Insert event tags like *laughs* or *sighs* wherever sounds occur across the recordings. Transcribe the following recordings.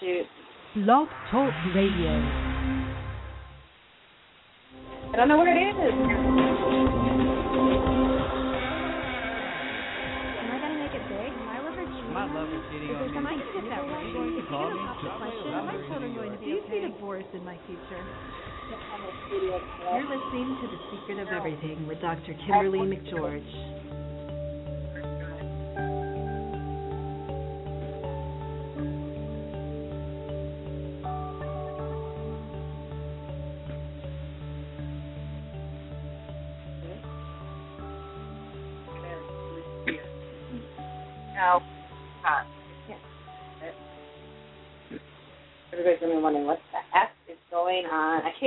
shoot. Blog Talk Radio. I don't know where it is. Am I gonna make it big? Why was it My love is getting on Am I gonna get that way? If you're Call gonna me. pop the question, are my children going to be okay? divorced in my future. You're listening to The Secret of Everything with Dr. Kimberly McGeorge.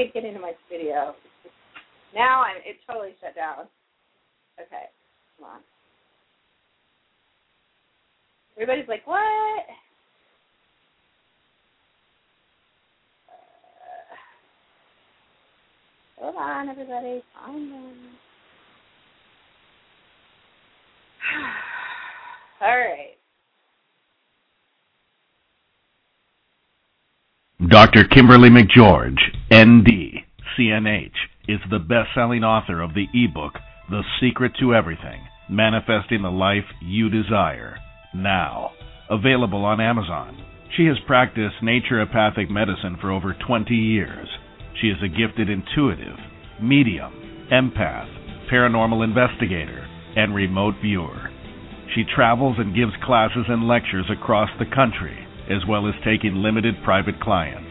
Can't get into my studio. Now I'm it totally shut down. Okay, come on. Everybody's like, what? Uh, hold on, everybody. Calm down. *sighs* All right. Dr. Kimberly McGeorge, ND, CNH, is the best-selling author of the ebook The Secret to Everything: Manifesting the Life You Desire. Now, available on Amazon. She has practiced naturopathic medicine for over 20 years. She is a gifted intuitive, medium, empath, paranormal investigator, and remote viewer. She travels and gives classes and lectures across the country, as well as taking limited private clients.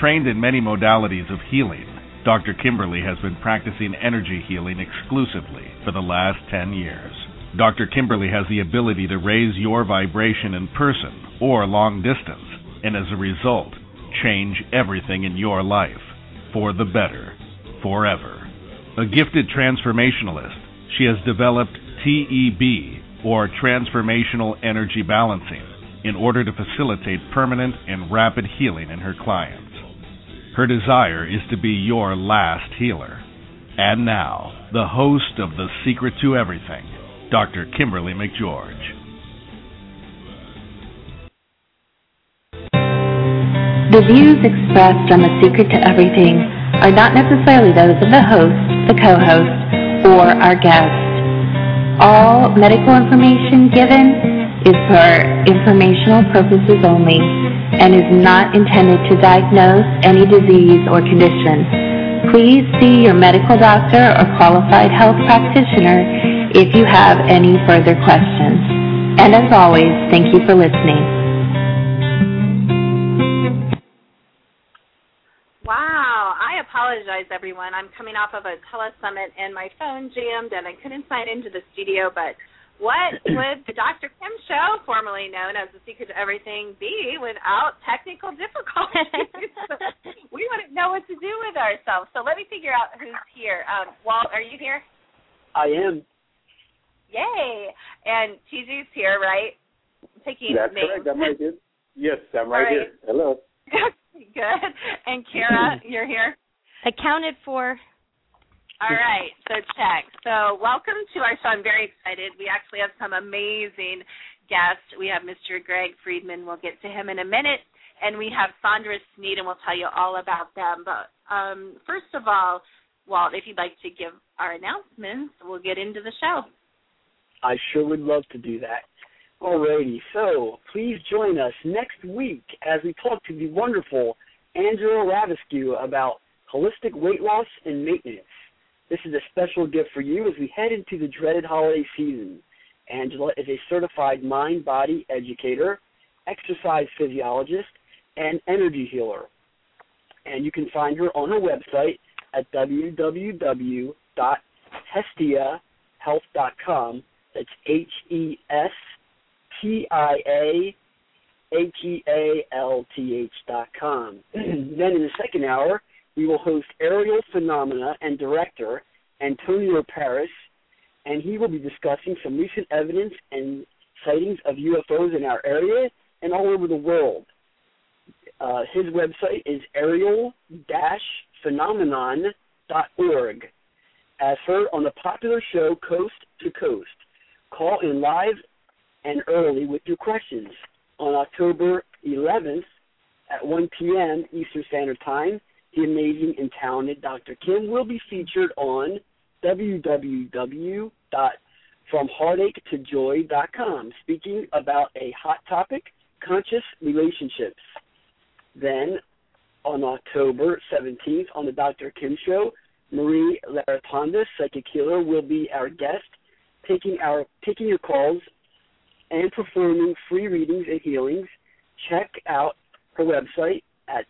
Trained in many modalities of healing, Dr. Kimberly has been practicing energy healing exclusively for the last 10 years. Dr. Kimberly has the ability to raise your vibration in person or long distance, and as a result, change everything in your life for the better, forever. A gifted transformationalist, she has developed TEB, or Transformational Energy Balancing, in order to facilitate permanent and rapid healing in her clients. Her desire is to be your last healer. And now, the host of The Secret to Everything, Dr. Kimberly McGeorge. The views expressed on The Secret to Everything are not necessarily those of the host, the co-host, or our guest. All medical information given is for informational purposes only and is not intended to diagnose any disease or condition. Please see your medical doctor or qualified health practitioner if you have any further questions. And as always, thank you for listening. Wow, I apologize, everyone. I'm coming off of a telesummit and my phone jammed and I couldn't sign into the studio. But what *clears throat* would the Dr. Kim Show, formerly known as The Secret to Everything, be without technical difficulties? *laughs* we wouldn't know what to do with ourselves. So let me figure out who's here. Um, Walt, are you here? I am. Yay! And TG's here, right? Taking That's names. correct. I'm right here. *laughs* Yes, I'm All right, right. here. Hello. *laughs* Good. And Kara, you're here. Accounted for. All right, so check. So welcome to our show. I'm very excited. We actually have some amazing guests. We have Mr. Greg Friedman. We'll get to him in a minute. And we have Sondra Sneed, and we'll tell you all about them. But um, first of all, Walt, if you'd like to give our announcements, we'll get into the show. I sure would love to do that. Alrighty, so please join us next week as we talk to the wonderful Angela Ravescu about holistic weight loss and maintenance. This is a special gift for you as we head into the dreaded holiday season. Angela is a certified mind body educator, exercise physiologist, and energy healer. And you can find her on her website at www.hestiahealth.com. That's H E S T I A H E A L T H dot com. *clears throat* then in the second hour, we will host aerial phenomena and director Antonio Paris, and he will be discussing some recent evidence and sightings of UFOs in our area and all over the world. Uh, his website is aerial-phenomenon.org. As heard on the popular show Coast to Coast. Call in live and early with your questions. On October 11th, at 1 p.m. Eastern Standard Time, the amazing and talented Dr. Kim will be featured on www.fromheartache-to-joy.com, speaking about a hot topic, conscious relationships. Then, on October 17th, on the Dr. Kim Show, Marie Laratonda, psychic healer, will be our guest, taking our taking your calls and performing free readings and healings. Check out her website at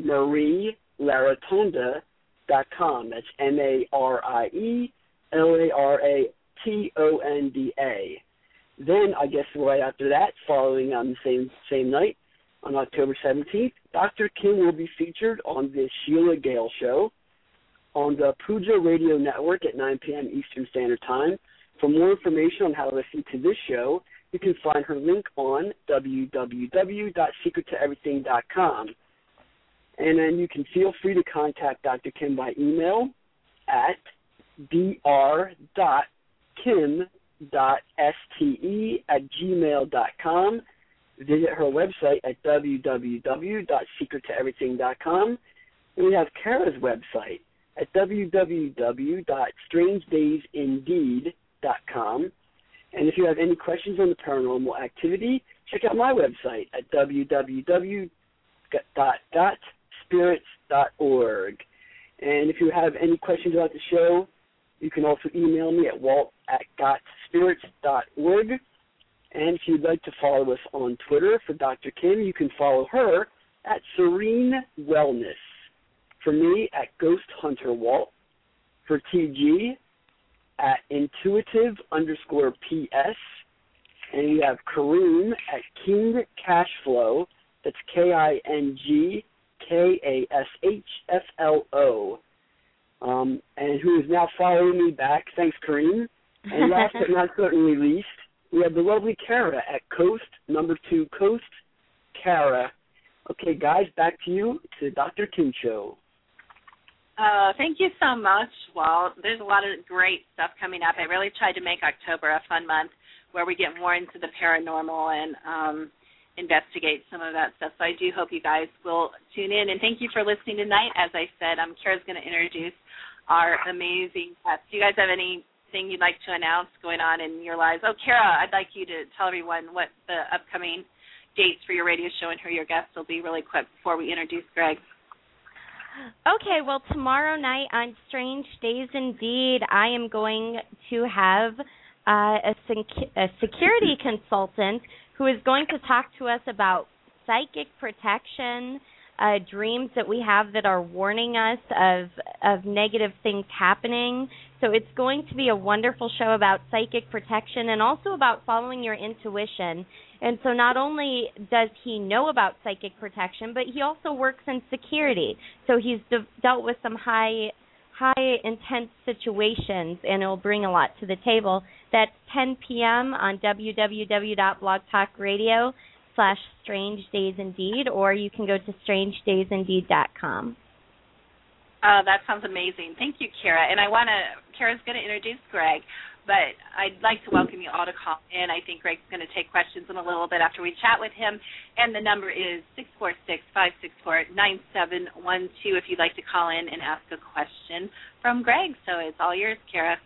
www.marielaratonda.com. That's M A R I E L A R A T O N D A. Then I guess right after that, following on the same same night, on October 17th, Dr. Kim will be featured on the Sheila Gale Show on the Puja Radio Network at 9 p.m. Eastern Standard Time. For more information on how to listen to this show, you can find her link on www.secrettoeverything.com. And then you can feel free to contact Dr. Kim by email at dr.kim.ste at gmail.com. Visit her website at www.secrettoeverything.com. And we have Kara's website at www.strangedaysindeed.com. And if you have any questions on the paranormal activity, check out my website at www.spirits.org. And if you have any questions about the show, you can also email me at walt at gotspirits.org. And if you'd like to follow us on Twitter for Dr. Kim, you can follow her at Serene Wellness. For me, at Ghost Hunter Walt. For TG, at intuitive underscore PS. And you have Kareem at King Cashflow. That's K I N G K A S H F L O. Um, and who is now following me back. Thanks, Kareem. And *laughs* last but not certainly least, we have the lovely Kara at Coast, number two Coast, Kara. Okay, guys, back to you, to Dr. Kim Show. Uh, thank you so much, Walt. There's a lot of great stuff coming up. I really tried to make October a fun month where we get more into the paranormal and um, investigate some of that stuff. So I do hope you guys will tune in. And thank you for listening tonight. As I said, um, Kara's going to introduce our amazing guests. Do you guys have anything you'd like to announce going on in your lives? Oh, Kara, I'd like you to tell everyone what the upcoming dates for your radio show and who your guests will be really quick before we introduce Greg. Okay, well, tomorrow night on Strange Days Indeed, I am going to have uh, a, sec- a security consultant who is going to talk to us about psychic protection, uh, dreams that we have that are warning us of of negative things happening. So it's going to be a wonderful show about psychic protection and also about following your intuition. And so not only does he know about psychic protection, but he also works in security. So he's de- dealt with some high high intense situations and it'll bring a lot to the table. That's 10 p.m. on www.blogtalkradio slash strange days indeed or you can go to strangedaysindeed.com. Uh, that sounds amazing. Thank you, Kara. And I want to, Kara's going to introduce Greg, but I'd like to welcome you all to call in. I think Greg's going to take questions in a little bit after we chat with him. And the number is six four six five six four nine seven one two. if you'd like to call in and ask a question from Greg. So it's all yours, Kara.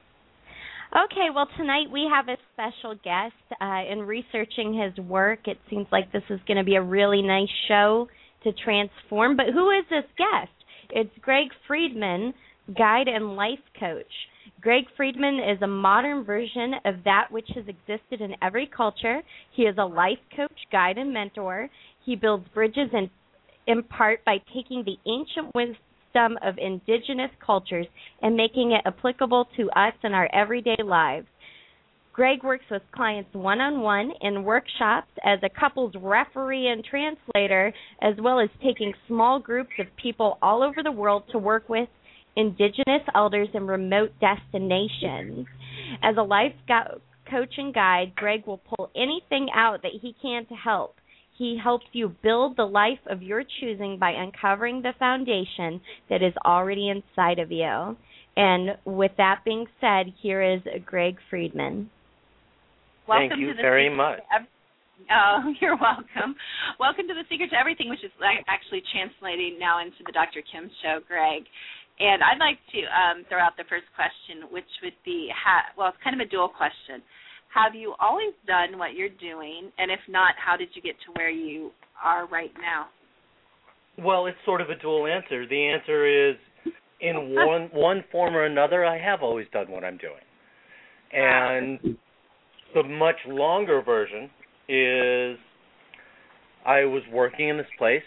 Okay, well, tonight we have a special guest. Uh, in researching his work, it seems like this is going to be a really nice show to transform. But who is this guest? It's Greg Friedman, guide and life coach. Greg Friedman is a modern version of that which has existed in every culture. He is a life coach, guide, and mentor. He builds bridges in, in part by taking the ancient wisdom of indigenous cultures and making it applicable to us in our everyday lives. Greg works with clients one on one in workshops as a couples referee and translator, as well as taking small groups of people all over the world to work with indigenous elders in remote destinations. As a life coach and guide, Greg will pull anything out that he can to help. He helps you build the life of your choosing by uncovering the foundation that is already inside of you. And with that being said, here is Greg Friedman. Welcome Thank you to the very Secret much. To Oh, *laughs* you're welcome. Welcome to the Secret to Everything, which is actually translating now into the Dr. Kim Show, Greg. And I'd like to um, throw out the first question, which would be, ha- well, it's kind of a dual question. Have you always done what you're doing, and if not, how did you get to where you are right now? Well, it's sort of a dual answer. The answer is, in *laughs* one one form or another, I have always done what I'm doing, and the much longer version is I was working in this place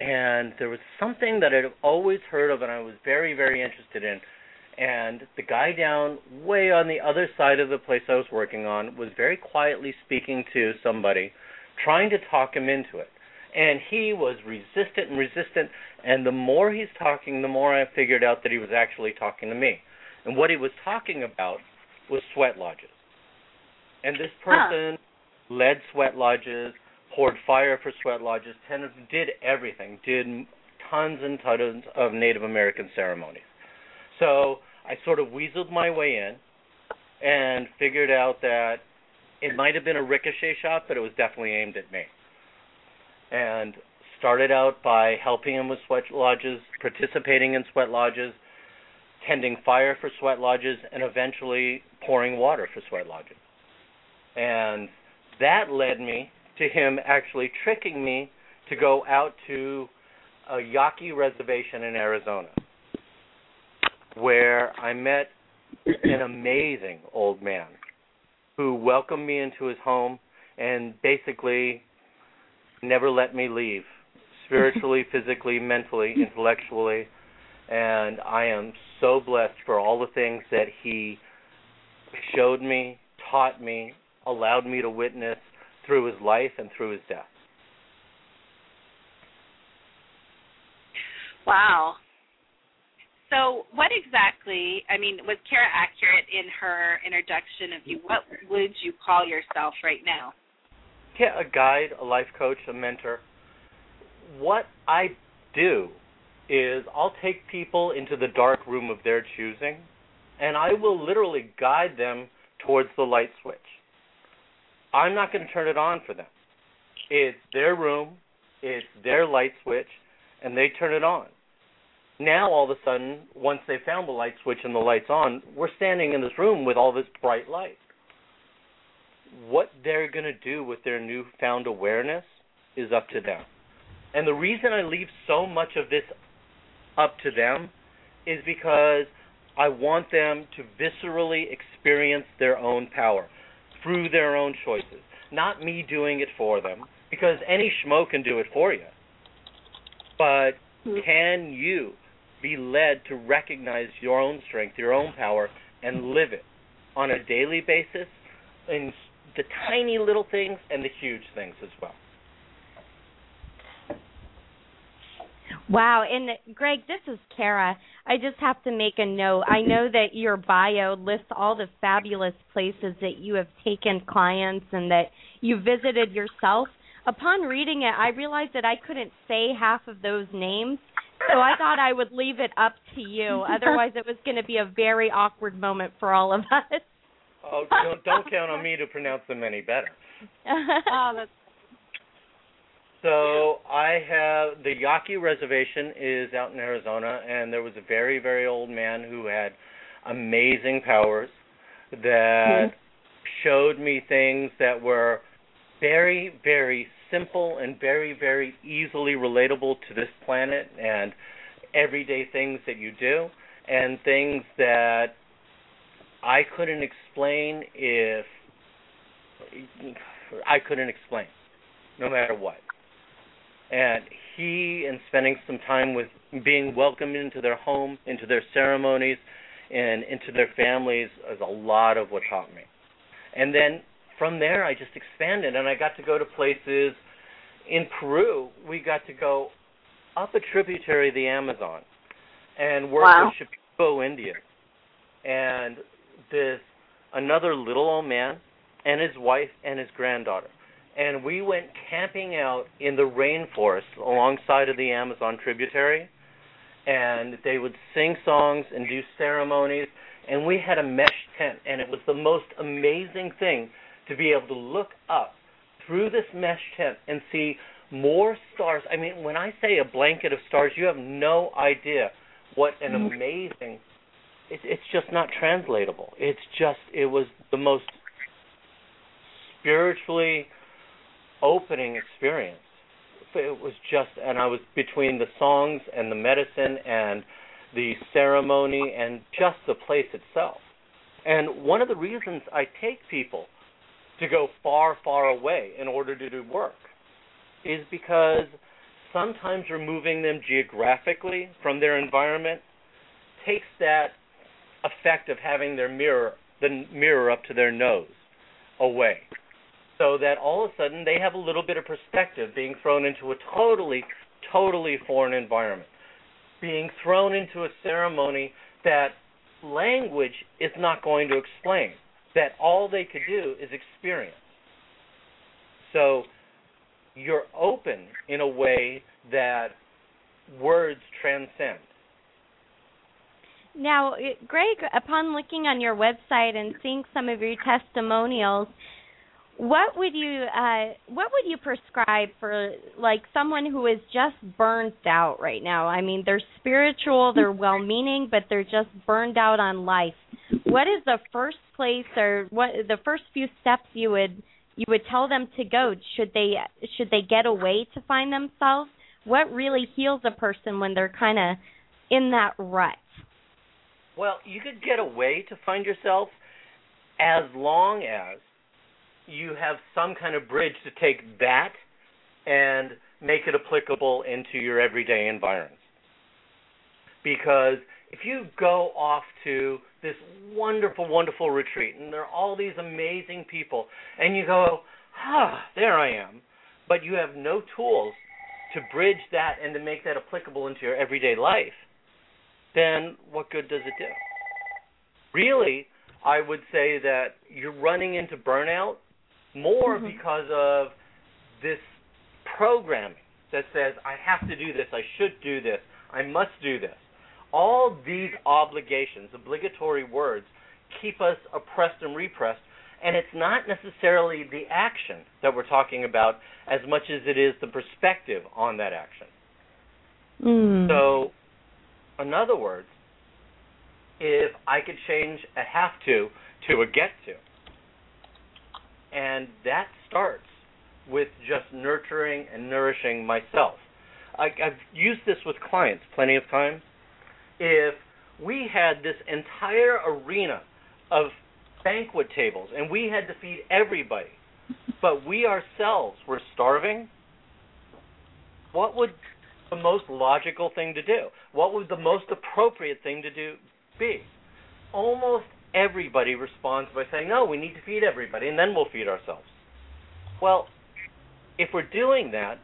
and there was something that I'd always heard of and I was very, very interested in. And the guy down way on the other side of the place I was working on was very quietly speaking to somebody, trying to talk him into it. And he was resistant and resistant. And the more he's talking, the more I figured out that he was actually talking to me. And what he was talking about was sweat lodges. And this person huh. led sweat lodges, poured fire for sweat lodges, did everything, did tons and tons of Native American ceremonies. So I sort of weaseled my way in and figured out that it might have been a ricochet shot, but it was definitely aimed at me. And started out by helping him with sweat lodges, participating in sweat lodges, tending fire for sweat lodges, and eventually pouring water for sweat lodges. And that led me to him actually tricking me to go out to a Yaqui reservation in Arizona, where I met an amazing old man who welcomed me into his home and basically never let me leave spiritually, *laughs* physically, mentally, intellectually. And I am so blessed for all the things that he showed me, taught me, allowed me to witness, through his life and through his death. Wow. So, what exactly? I mean, was Kara accurate in her introduction of you? What would you call yourself right now? Yeah, a guide, a life coach, a mentor. What I do is I'll take people into the dark room of their choosing, and I will literally guide them towards the light switch. I'm not going to turn it on for them. It's their room, it's their light switch, and they turn it on. Now, all of a sudden, once they found the light switch and the light's on, we're standing in this room with all this bright light. What they're going to do with their newfound awareness is up to them. And the reason I leave so much of this up to them is because I want them to viscerally experience their own power through their own choices, not me doing it for them, because any schmo can do it for you. But mm-hmm. can you be led to recognize your own strength, your own power, and live it on a daily basis in the tiny little things and the huge things as well? Wow, and Greg, this is Kara. I just have to make a note. I know that your bio lists all the fabulous places that you have taken clients and that you visited yourself. Upon reading it, I realized that I couldn't say half of those names, so I thought I would leave it up to you. *laughs* Otherwise, it was going to be a very awkward moment for all of us. Oh, don't, don't count on me to pronounce them any better. *laughs* oh, that's so I have the Yaqui Reservation is out in Arizona, and there was a very very old man who had amazing powers that mm-hmm. showed me things that were very very simple and very very easily relatable to this planet and everyday things that you do and things that I couldn't explain if I couldn't explain no matter what and he and spending some time with being welcomed into their home, into their ceremonies, and into their families is a lot of what taught me. And then from there, I just expanded, and I got to go to places. In Peru, we got to go up a tributary of the Amazon and work wow. with Shipibo Indians. And this another little old man and his wife and his granddaughter and we went camping out in the rainforest alongside of the Amazon tributary and they would sing songs and do ceremonies and we had a mesh tent and it was the most amazing thing to be able to look up through this mesh tent and see more stars. I mean, when I say a blanket of stars, you have no idea what an Mm-hmm. amazing. It, it's just not translatable. It's just it was the most spiritually opening experience. It was just, and I was between the songs and the medicine and the ceremony and just the place itself. And one of the reasons I take people to go far, far away in order to do work is because sometimes removing them geographically from their environment takes that effect of having their mirror, the mirror up to their nose, away. So that all of a sudden they have a little bit of perspective being thrown into a totally, totally foreign environment, being thrown into a ceremony that language is not going to explain, that all they could do is experience. So you're open in a way that words transcend. Now, Greg, upon looking on your website and seeing some of your testimonials, what would you uh, what would you prescribe for like someone who is just burnt out right now? I mean, they're spiritual, they're *laughs* well-meaning, but they're just burned out on life. What is the first place or what the first few steps you would you would tell them to go? Should they should they get away to find themselves? What really heals a person when they're kind of in that rut? Well, you could get away to find yourself as long as you have some kind of bridge to take that and make it applicable into your everyday environment. Because if you go off to this wonderful, wonderful retreat and there are all these amazing people and you go, ah, there I am, but you have no tools to bridge that and to make that applicable into your everyday life, then what good does it do? Really, I would say that you're running into burnout more because of this programming that says, I have to do this, I should do this, I must do this. All these obligations, obligatory words, keep us oppressed and repressed, and it's not necessarily the action that we're talking about as much as it is the perspective on that action. Mm. So, in other words, if I could change a have to to a get to, and that starts with just nurturing and nourishing myself. I, I've used this with clients plenty of times. If we had this entire arena of banquet tables and we had to feed everybody, but we ourselves were starving, what would the most logical thing to do? What would the most appropriate thing to do be? Almost everybody responds by saying, "No, we need to feed everybody, and then we'll feed ourselves." Well, if we're doing that,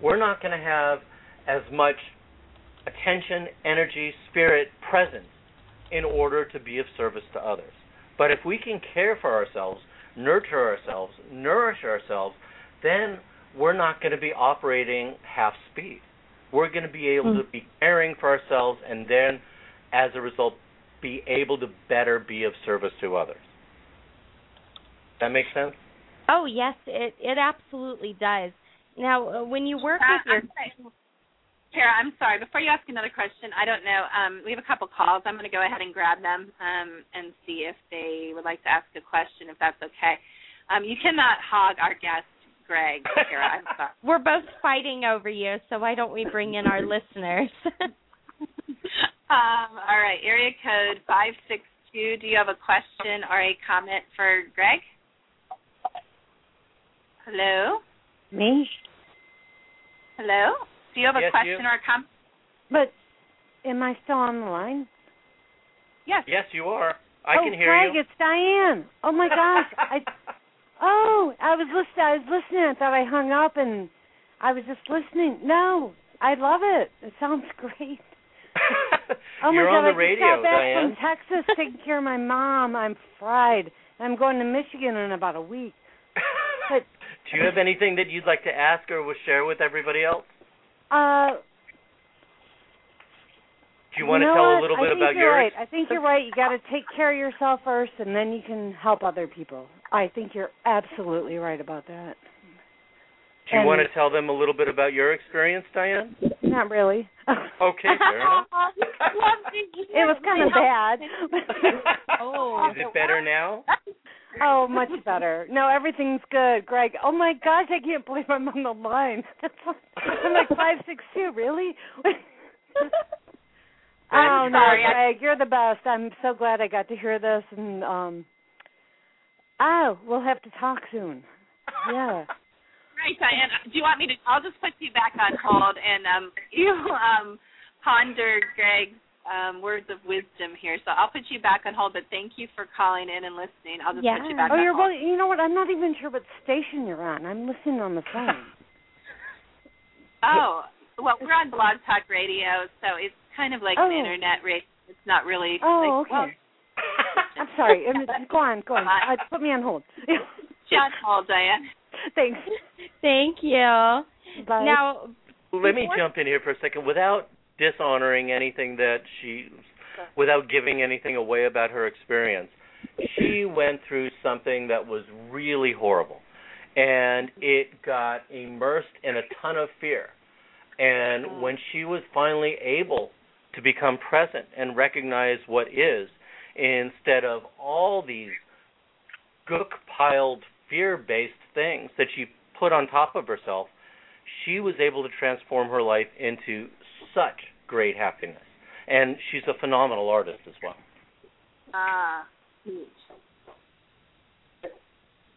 we're not going to have as much attention, energy, spirit, presence in order to be of service to others. But if we can care for ourselves, nurture ourselves, nourish ourselves, then we're not going to be operating half speed. We're going to be able hmm. to be caring for ourselves and then, as a result, be able to better be of service to others. That makes sense? Oh yes, it it absolutely does. Now, uh, when you work Uh, with your I'm sorry. Tara, I'm sorry. Before you ask another question, I don't know. Um, we have a couple calls. I'm going to go ahead and grab them um, and see if they would like to ask a question, if that's okay. Um, you cannot hog our guest, Greg. Tara, I'm sorry. *laughs* we're both fighting over you, so why don't we bring in our listeners? *laughs* um, all right, area code five six two. Do you have a question or a comment for Greg? Hello. Me? Hello. Do you have a Yes, question you. or a comment? But am I still on the line? Yes. Yes, you are. I oh, can hear you. Greg, you. it's Diane. Oh my gosh. I *laughs* Oh, I was listening. I was listening. I thought I hung up and I was just listening. No, I love it. It sounds *laughs* great. *laughs* Oh You're my on god, the I radio, just got back Diane. from Texas taking care of my *laughs* mom. I'm fried. I'm going to Michigan in about a week. But *laughs* Do you have anything that you'd like to ask or will share with everybody else? uh Do you want know to tell what? a little bit I bit think about you're yours? Right. I think you're right. You got to take care of yourself first, and then you can help other people. I think you're absolutely right about that. Do you And- want to tell them a little bit about your experience, Diane? Not really. Okay, fair *laughs* enough. it was kind of bad. *laughs* Oh. Is it better now? oh, much better. No, everything's good, Greg. Oh my gosh, I can't believe I'm on the line. *laughs* I'm like five six two. Really? oh no. Greg, you're the best. I'm so glad I got to hear this, and um, oh, we'll have to talk soon. Yeah. Right, Diane. Do you want me to? I'll just put you back on hold and um, *laughs* you um, ponder Greg's um, words of wisdom here. So I'll put you back on hold. But thank you for calling in and listening. I'll just put you back Oh, on you're hold. well. You know what? I'm not even sure what station you're on. I'm listening on the phone. *laughs* Oh, well, we're on Blog Talk Radio, so it's kind of like Oh. an internet radio. It's not really. Oh, like, well, okay. I'm sorry. *laughs* Go on, go on. Uh, put me on hold. On hold, Diane. *laughs* Thanks. Thank you. Bye. Now, Let me jump in here for a second without dishonoring anything that she, without giving anything away about her experience. She went through something that was really horrible, and it got immersed in a ton of fear. And mm. when she was finally able to become present and recognize what is, instead of all these gook piled fear based things that she put on top of herself, she was able to transform her life into such great happiness. And she's a phenomenal artist as well. Ah,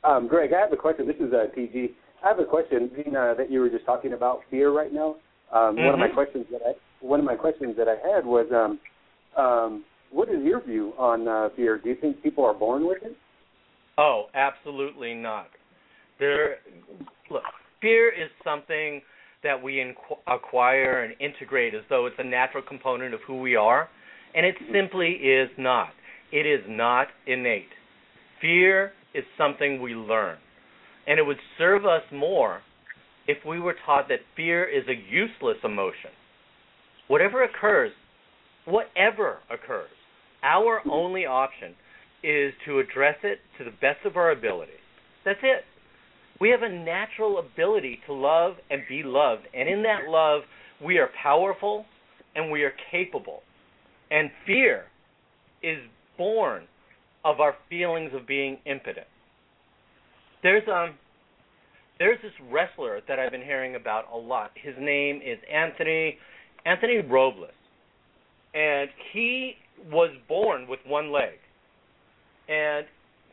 Um, Greg, I have a question. This is uh, TG. I have a question being, uh, that you were just talking about fear right now. Um, One of my Mhm. questions that I one of my questions that I had was, um, um, what is your view on uh, fear? Do you think people are born with it? Oh, absolutely not. There, look, fear is something that we inqu- acquire and integrate as though it's a natural component of who we are, and it simply is not. It is not innate. Fear is something we learn, and it would serve us more if we were taught that fear is a useless emotion. Whatever occurs, whatever occurs, our only option is to address it to the best of our ability. That's it. We have a natural ability to love and be loved, and in that love, we are powerful and we are capable. And fear is born of our feelings of being impotent. There's um there's this wrestler that I've been hearing about a lot. His name is Anthony Anthony Robles. And he was born with one leg. And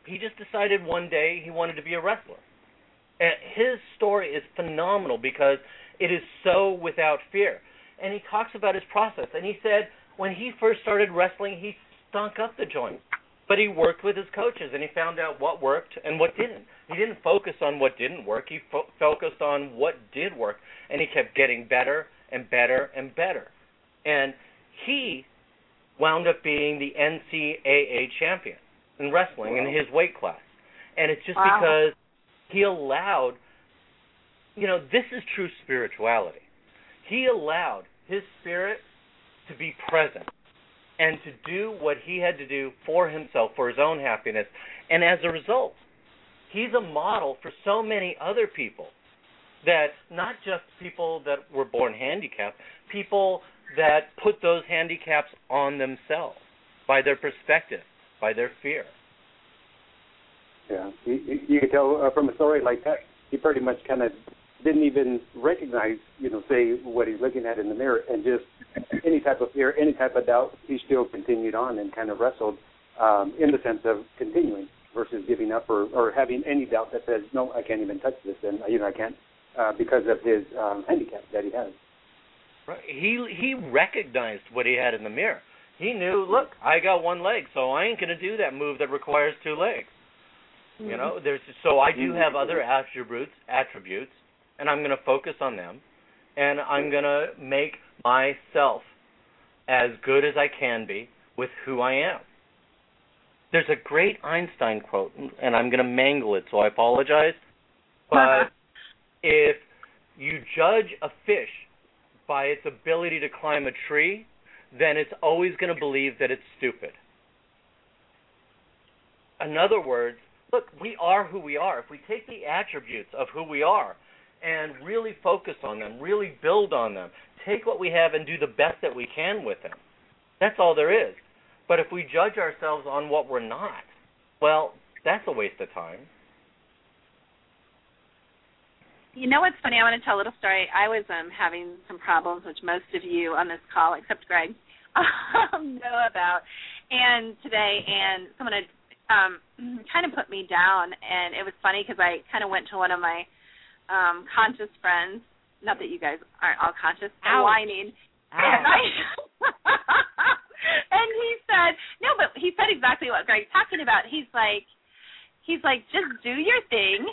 he just decided one day he wanted to be a wrestler. And his story is phenomenal because it is so without fear. And he talks about his process. And he said when he first started wrestling, he stunk up the joint. But he worked with his coaches and he found out what worked and what didn't. He didn't focus on what didn't work. He fo- focused on what did work. And he kept getting better and better and better. And he wound up being the NCAA champion in wrestling in his weight class. And it's just Wow. because he allowed, you know, this is true spirituality. He allowed his spirit to be present and to do what he had to do for himself, for his own happiness. And as a result, he's a model for so many other people that not just people that were born handicapped, people that put those handicaps on themselves by their perspective, by their fear. Yeah, you, you, you can tell uh, from a story like that, he pretty much kind of didn't even recognize, you know, say what he's looking at in the mirror, and just any type of fear, any type of doubt, he still continued on and kind of wrestled um, in the sense of continuing versus giving up or, or having any doubt that says, no, I can't even touch this, and you know, I can't uh, because of his um, handicap that he has. Right. He he recognized what he had in the mirror. He knew, look, I got one leg, so I ain't to do that move that requires two legs. You mm-hmm. know, there's so I do have mm-hmm. other attributes attributes and I'm going to focus on them and I'm mm-hmm. going to make myself as good as I can be with who I am. There's a great Einstein quote and I'm going to mangle it, so I apologize. *laughs* But if you judge a fish by its ability to climb a tree, then it's always going to believe that it's stupid. In other words, look, we are who we are. If we take the attributes of who we are and really focus on them, really build on them. Take what we have and do the best that we can with them. That's all there is. But if we judge ourselves on what we're not, well, that's a waste of time. You know what's funny? I want to tell a little story. I was um having some problems, which most of you on this call, except Greg, *laughs* um, know about. And today, and someone had um *clears throat* kind of put me down, and it was funny because I kind of went to one of my um conscious friends. Not that you guys aren't all conscious, Ouch. whining. And *laughs* I and he said, no, but he said exactly what Greg's talking about. He's like, he's like, just do your thing,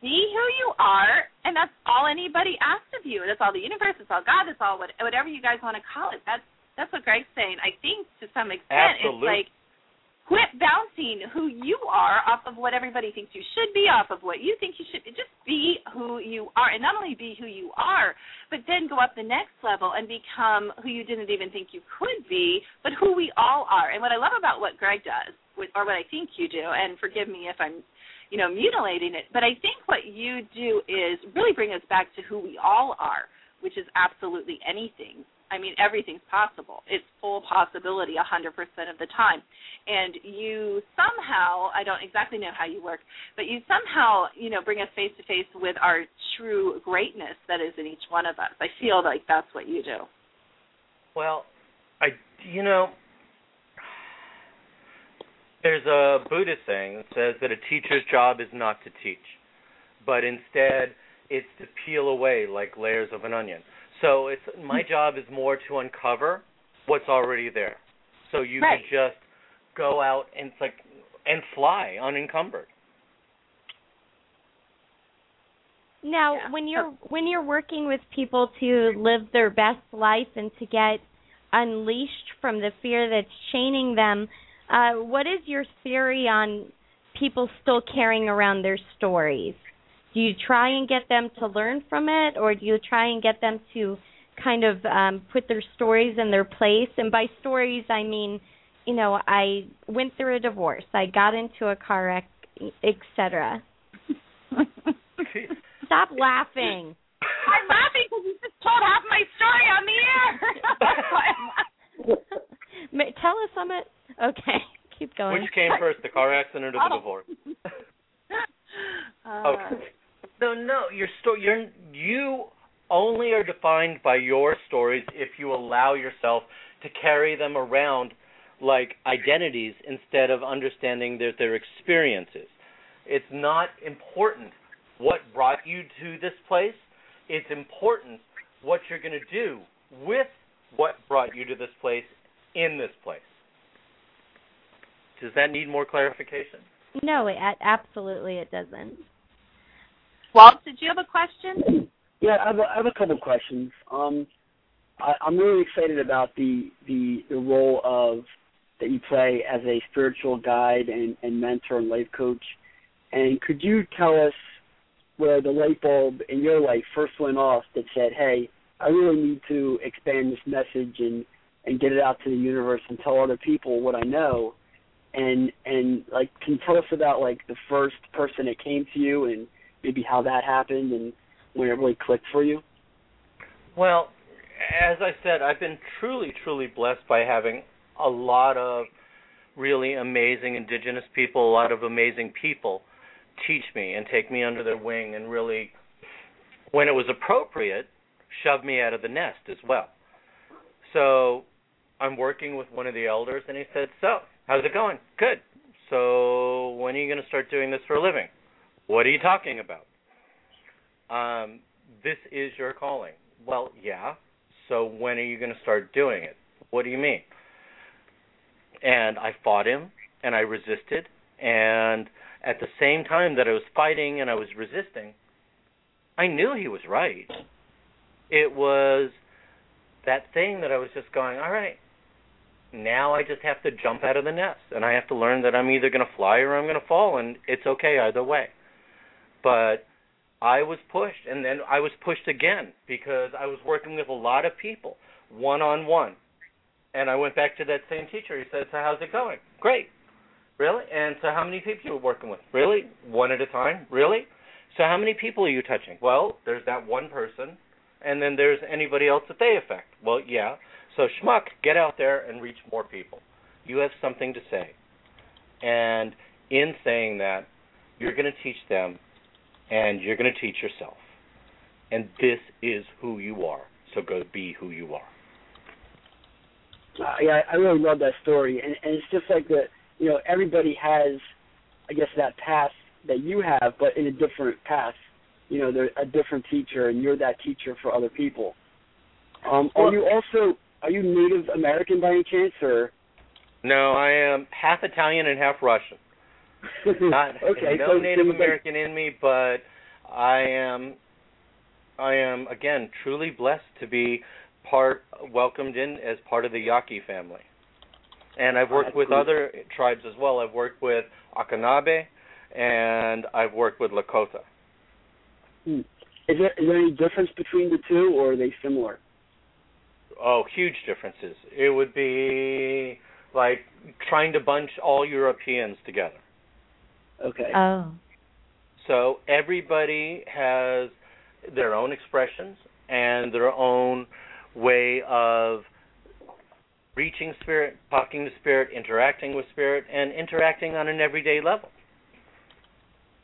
be who you are, and that's all anybody asks of you. That's all the universe. That's all God. That's all what, whatever you guys want to call it. That's that's what Greg's saying. I think to some extent, Absolutely. it's like quit bouncing who you are off of what everybody thinks you should be, off of what you think you should. Be. Just be who you are, and not only be who you are, but then go up the next level and become who you didn't even think you could be, but who we all are. And what I love about what Greg does, or what I think you do, and forgive me if I'm, you know, mutilating it, but I think what you do is really bring us back to who we all are, which is absolutely anything. I mean, everything's possible. It's full possibility 100% of the time. And you somehow, I don't exactly know how you work, but you somehow, you know, bring us face to face with our true greatness that is in each one of us. I feel like that's what you do. Well, I you know there's a Buddhist saying that says that a teacher's job is not to teach, but instead it's to peel away like layers of an onion. So it's my job is more to uncover what's already there. So you Right. can just go out and it's like and fly unencumbered. Now, Yeah. when you're when you're working with people to live their best life and to get unleashed from the fear that's chaining them, uh, what is your theory on people still carrying around their stories? Do you try and get them to learn from it, or do you try and get them to kind of um, put their stories in their place? And by stories, I mean, you know, I went through a divorce, I got into a car wreck, etc. *laughs* Stop laughing. I'm laughing because you just told half my story on the air. That's why I'm laughing. Ma- Tell us some it. Okay, keep going. Which came first, the car accident or the Oh. divorce? *laughs* *laughs* Uh, Okay. No, no, your story. You're you only are defined by your stories if you allow yourself to carry them around like identities instead of understanding that they're experiences. It's not important what brought you to this place. It's important what you're going to do with what brought you to this place in this place. Does that need more clarification? No, it, absolutely it doesn't. Walt, did you have a question? Yeah, I have a, I have a couple questions. Um, I, I'm really excited about the, the the role of that you play as a spiritual guide and, and mentor and life coach. And could you tell us where the light bulb in your life first went off that said, "Hey, I really need to expand this message and and get it out to the universe and tell other people what I know." And and like, can you tell us about like the first person that came to you and maybe how that happened and when it really clicked for you? Well, as I said, I've been truly, truly blessed by having a lot of really amazing indigenous people, a lot of amazing people teach me and take me under their wing and really, when it was appropriate, shove me out of the nest as well. So I'm working with one of the elders, and he said, So, how's it going? Good. So, when are you going to start doing this for a living? What are you talking about? Um, this is your calling. Well, yeah. So when are you going to start doing it? What do you mean? And I fought him and I resisted and at the same time that I was fighting and I was resisting, I knew he was right. It was that thing that I was just going, all right, now I just have to jump out of the nest and I have to learn that I'm either going to fly or I'm going to fall and it's okay either way. But I was pushed and then I was pushed again because I was working with a lot of people one on one. And I went back to that same teacher. He said, So how's it going? Great. Really? And so how many people you were working with? Really? One at a time? Really? So how many people are you touching? Well, there's that one person, and then there's anybody else that they affect. Well, yeah. So schmuck, get out there and reach more people. You have something to say, and in saying that, you're going to teach them, and you're going to teach yourself. And this is who you are. So go be who you are. Uh, yeah, I really love that story, and, and it's just like that. You know everybody has, I guess that path that you have, but in a different path. You know, they're a different teacher, and you're that teacher for other people. Um, are you also are you Native American by any chance, or? No, I am half Italian and half Russian. *laughs* Not *laughs* okay, no so, Native American in me, but I am I am again truly blessed to be part welcomed in as part of the Yaqui family. And I've worked with other tribes as well. I've worked with Akanabe and I've worked with Lakota. Hmm. Is there is there any difference between the two, or are they similar? Oh, huge differences. It would be like trying to bunch all Europeans together. Okay. Oh. So everybody has their own expressions and their own way of reaching spirit, talking to spirit, interacting with spirit, and interacting on an everyday level.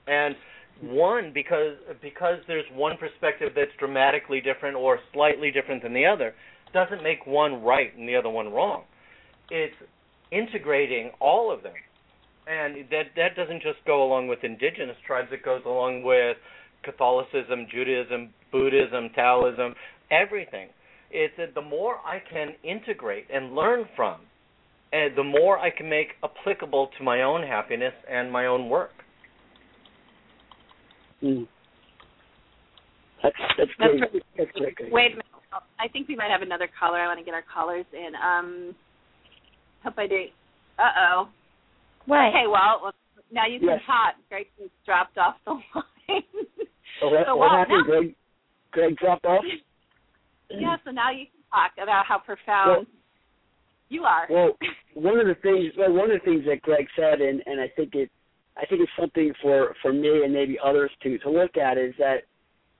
And one because because there's one perspective that's dramatically different or slightly different than the other doesn't make one right and the other one wrong. It's integrating all of them. And that that doesn't just go along with indigenous tribes, it goes along with Catholicism, Judaism, Buddhism, Taoism, everything. It's that the more I can integrate and learn from, and the more I can make applicable to my own happiness and my own work. Hmm. That's that's That's great. really- That's great. great. Wait a minute. I think we might have another caller. I want to get our callers in. Um, hope I did. Uh oh. What? Okay, well, well, now you can Yes. talk. Greg dropped off the *laughs* line. Oh, what, so, what well, happened? now- Greg, Greg dropped off. *laughs* yeah, so now you can talk about how profound you are. Well, one of the things, well, one of the things that Greg said, and and I think it, I think it's something for for me and maybe others to to look at is that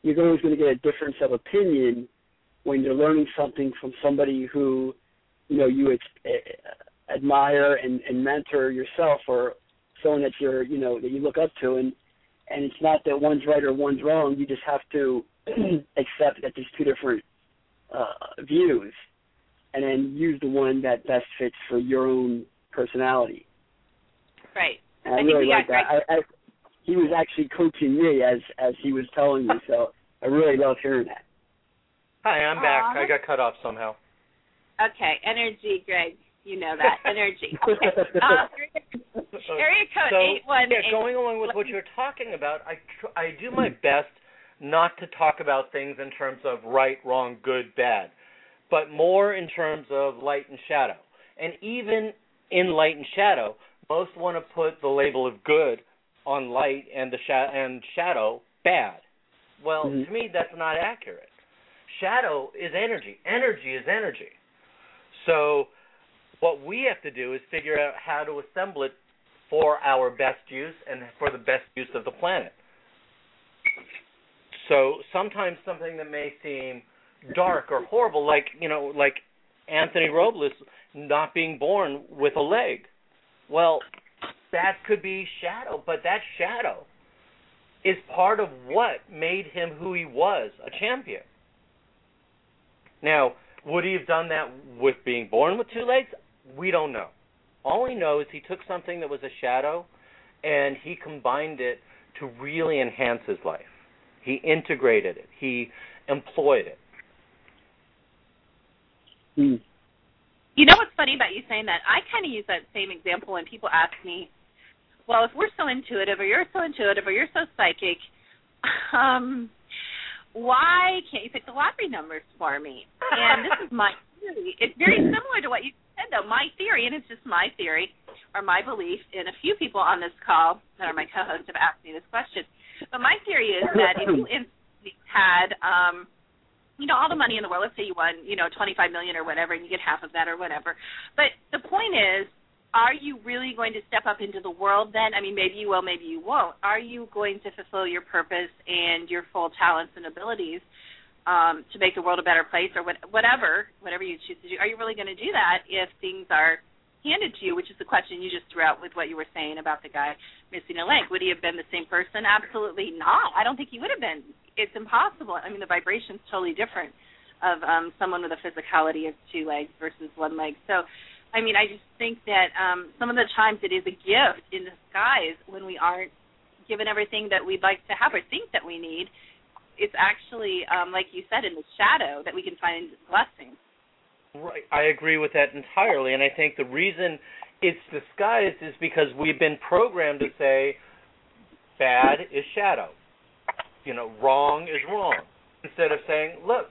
you're always going to get a difference of opinion when you're learning something from somebody who, you know, you ex- admire and and mentor yourself, or someone that you're, you know, that you look up to, and and it's not that one's right or one's wrong. You just have to *clears throat* accept that there's two different uh, views and then use the one that best fits for your own personality. Right. And I, I really like that. I, I, he was actually coaching me as as he was telling me, so I really love hearing that. Hi, I'm back. Aw. I got cut off somehow. Okay, energy, Greg. You know that *laughs* energy. *laughs* Okay. Uh, area code so, eight one yeah, going along with what you're talking about, I tr- I do my best not to talk about things in terms of right, wrong, good, bad, but more in terms of light and shadow. And even in light and shadow, most want to put the label of good on light and the sha- and shadow bad. Well, Mhm. to me, that's not accurate. Shadow is energy. Energy is energy. So, what we have to do is figure out how to assemble it for our best use and for the best use of the planet. So sometimes something that may seem dark or horrible, like you know, like Anthony Robles not being born with a leg. Well, that could be shadow, but that shadow is part of what made him who he was, a champion. Now, would he have done that with being born with two legs? We don't know. All we know is he took something that was a shadow and he combined it to really enhance his life. He integrated it. He employed it. Hmm. You know what's funny about you saying that? I kind of use that same example when people ask me, "Well, if we're so intuitive, or you're so intuitive, or you're so psychic, um, why can't you pick the lottery numbers for me?" And this is my theory. It's very similar to what you said, though. My theory, and it's just my theory or my belief. And a few people on this call that are my co-hosts have asked me this question. But my theory is that if you had um you know all the money in the world let's say you won you know 25 million or whatever and you get half of that or whatever but the point is are you really going to step up into the world then? I mean, maybe you will, maybe you won't. Are you going to fulfill your purpose and your full talents and abilities um, to make the world a better place, or what, whatever, whatever you choose to do? Are you really going to do that if things are handed to you, which is the question you just threw out with what you were saying about the guy missing a leg. Would he have been the same person? Absolutely not. I don't think he would have been. It's impossible. I mean, the vibration's totally different of um someone with a physicality of two legs versus one leg. So, I mean, I just think that um some of the times it is a gift in disguise when we aren't given everything that we'd like to have or think that we need. It's actually, um, like you said, in the shadow that we can find blessings. Right. I agree with that entirely. And I think the reason it's disguised is because we've been programmed to say bad is shadow. You know, wrong is wrong. Instead of saying, look,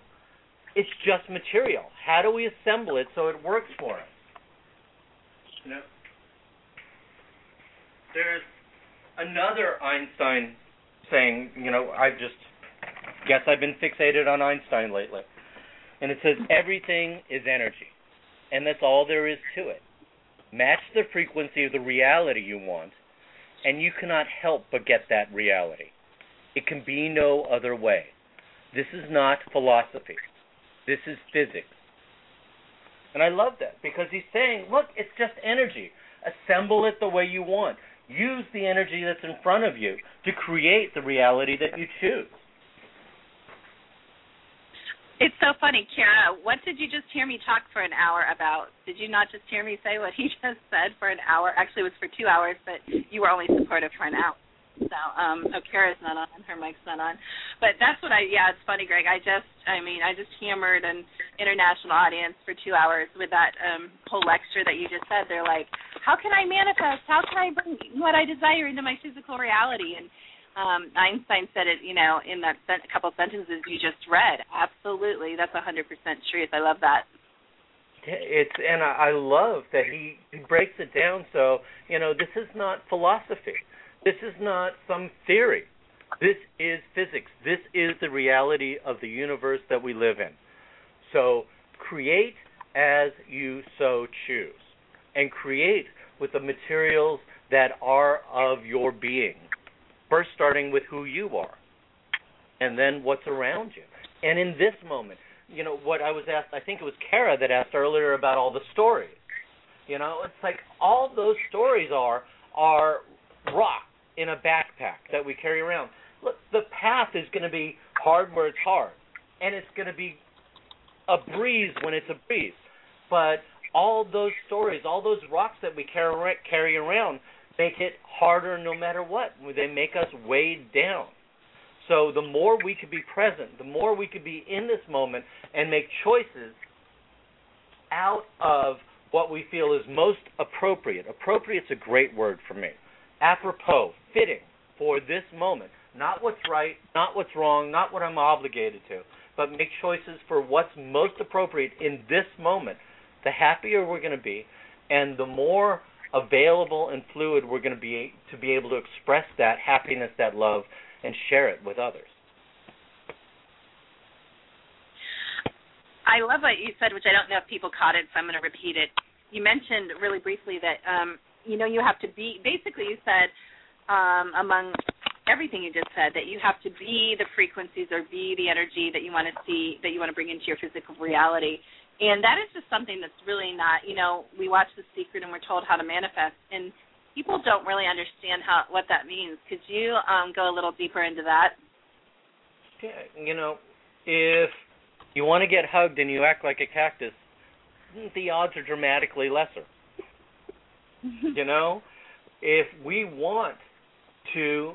it's just material. How do we assemble it so it works for us? You know, there's another Einstein saying, you know, I just guess I've been fixated on Einstein lately. And it says everything is energy. And that's all there is to it. Match the frequency of the reality you want, and you cannot help but get that reality. It can be no other way. This is not philosophy. This is physics. And I love that because he's saying, look, it's just energy. Assemble it the way you want. Use the energy that's in front of you to create the reality that you choose. It's so funny, Cara. What did you just hear me talk for an hour about? Did you not just hear me say what he *laughs* just said for an hour? Actually, it was for two hours, but you were only supportive for an hour. So, um, oh, Cara's not on, her mic's not on. But that's what I, yeah, it's funny, Greg. I just, I mean, I just hammered an international audience for two hours with that um, whole lecture that you just said. They're like, how can I manifest? How can I bring what I desire into my physical reality? And um, Einstein said it, you know, in that sen- couple sentences you just read. Absolutely, that's a hundred percent truth. I love that. It's and I love that he he breaks it down. So you know, this is not philosophy. This is not some theory. This is physics. This is the reality of the universe that we live in. So create as you so choose, and create with the materials that are of your being First, starting with who you are, and then what's around you. And in this moment, you know, what I was asked, I think it was Cara that asked earlier about all the stories. You know, it's like all those stories are are rock in a backpack that we carry around. Look, the path is going to be hard where it's hard, and it's going to be a breeze when it's a breeze. But all those stories, all those rocks that we carry carry around, make it harder no matter what. They make us weighed down. So the more we could be present, the more we could be in this moment and make choices out of what we feel is most appropriate. Appropriate is a great word for me. Apropos, fitting for this moment. Not what's right, not what's wrong, not what I'm obligated to, but make choices for what's most appropriate in this moment. The happier we're going to be, and the more available and fluid we're going to be to be able to express that happiness, that love, and share it with others. I love what you said, which I don't know if people caught it, so I'm going to repeat it. You mentioned really briefly that um, you know you have to be. Basically, you said um, among everything you just said that you have to be the frequencies or be the energy that you want to see that you want to bring into your physical reality and that is just something that's really not you know we watch the secret and we're told how to manifest and people don't really understand how what that means. Could you um go a little deeper into that? Yeah you know if you want to get hugged and you act like a cactus *laughs* the odds are dramatically lesser. *laughs* You know? If we want to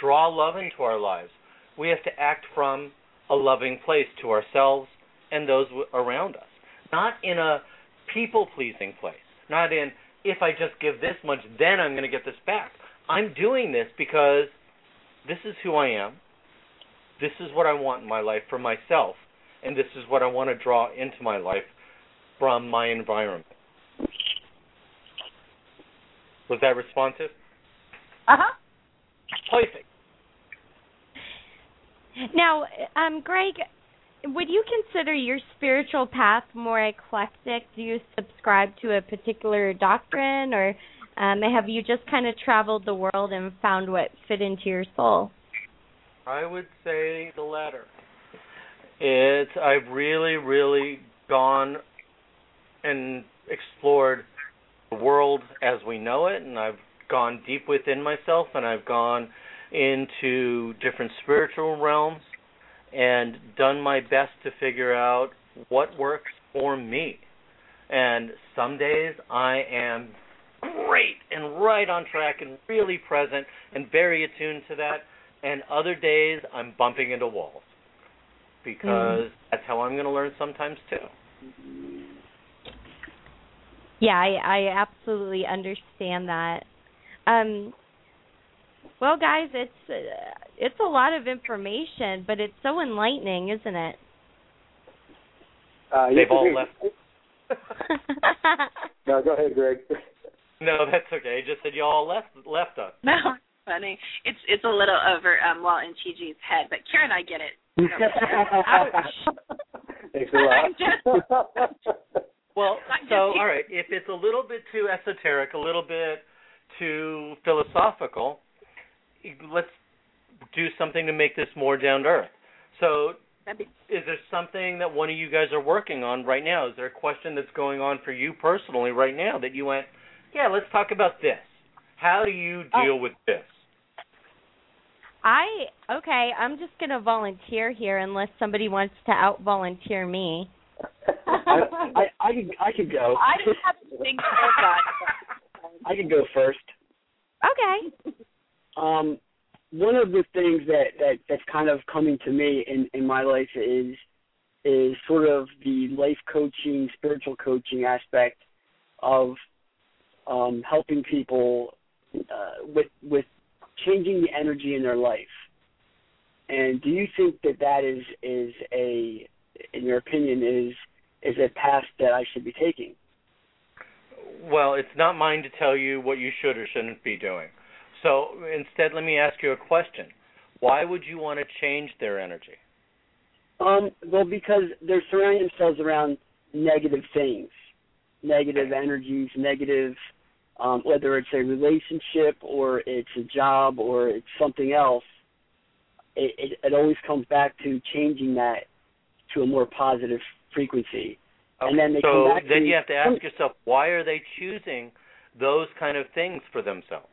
draw love into our lives we have to act from a loving place to ourselves and those around us. Not in a people pleasing place. Not in, if I just give this much, then I'm going to get this back. I'm doing this because this is who I am. This is what I want in my life for myself. And this is what I want to draw into my life from my environment. Was that responsive? Uh huh. Perfect. Now, um, Greg, would you consider your spiritual path more eclectic? Do you subscribe to a particular doctrine, or um, have you just kind of traveled the world and found what fit into your soul? I would say the latter. It's I've really, really gone and explored the world as we know it, and I've gone deep within myself, and I've gone into different spiritual realms and done my best to figure out what works for me. And some days I am great and right on track and really present and very attuned to that. And other days I'm bumping into walls because mm. that's how I'm going to learn sometimes too. Yeah, I, I absolutely understand that. Um, well, guys, it's uh, it's a lot of information, but it's so enlightening, isn't it? Uh, They've all left. no, go ahead, Greg. *laughs* No, that's okay. Just said you all left left us. No, funny. It's it's a little over um well in TG's head, but Karen, I get it. *laughs* Thanks a lot. *laughs* well, so all right, if it's a little bit too esoteric, a little bit too philosophical, let's do something to make this more down to earth. So, is there something that one of you guys are working on right now? Is there a question that's going on for you personally right now that you went, yeah, let's talk about this. How do you oh. deal with this? I okay. I'm just gonna volunteer here unless somebody wants to out volunteer me. I, I I could I could go. I just have to think *laughs* I can go first. Okay. Um, one of the things that that that's kind of coming to me in in my life is is sort of the life coaching, spiritual coaching aspect of um, helping people uh, with with changing the energy in their life. And do you think that that is is a, in your opinion, is is a path that I should be taking? Well, it's not mine to tell you what you should or shouldn't be doing. So instead, let me ask you a question. Why would you want to change their energy? Um, well, because they're surrounding themselves around negative things, negative energies, negative, um, whether it's a relationship or it's a job or it's something else. It, it, it always comes back to changing that to a more positive frequency. Okay. And then they so come back then to, you have to ask yourself, why are they choosing those kind of things for themselves?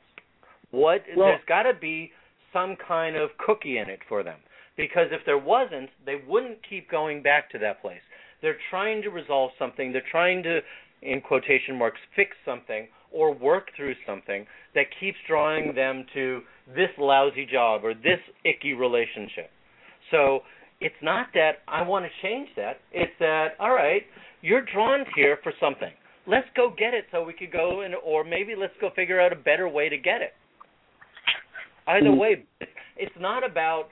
What well, there's got to be some kind of cookie in it for them because if there wasn't, they wouldn't keep going back to that place. They're trying to resolve something. They're trying to, in quotation marks, fix something or work through something that keeps drawing them to this lousy job or this icky relationship. So it's not that I want to change that. It's that all right, you're drawn here for something. Let's go get it so we could go and or maybe let's go figure out a better way to get it. Either mm. way, it's not about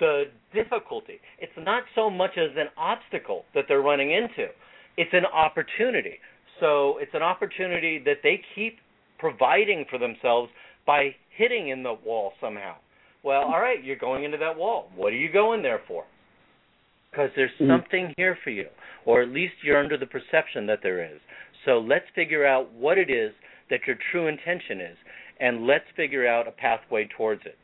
the difficulty. It's not so much as an obstacle that they're running into. It's an opportunity. So it's an opportunity that they keep providing for themselves by hitting in the wall somehow. Well, all right, you're going into that wall. What are you going there for? Because there's mm-hmm. something here for you, or at least you're under the perception that there is. So let's figure out what it is that your true intention is and let's figure out a pathway towards it.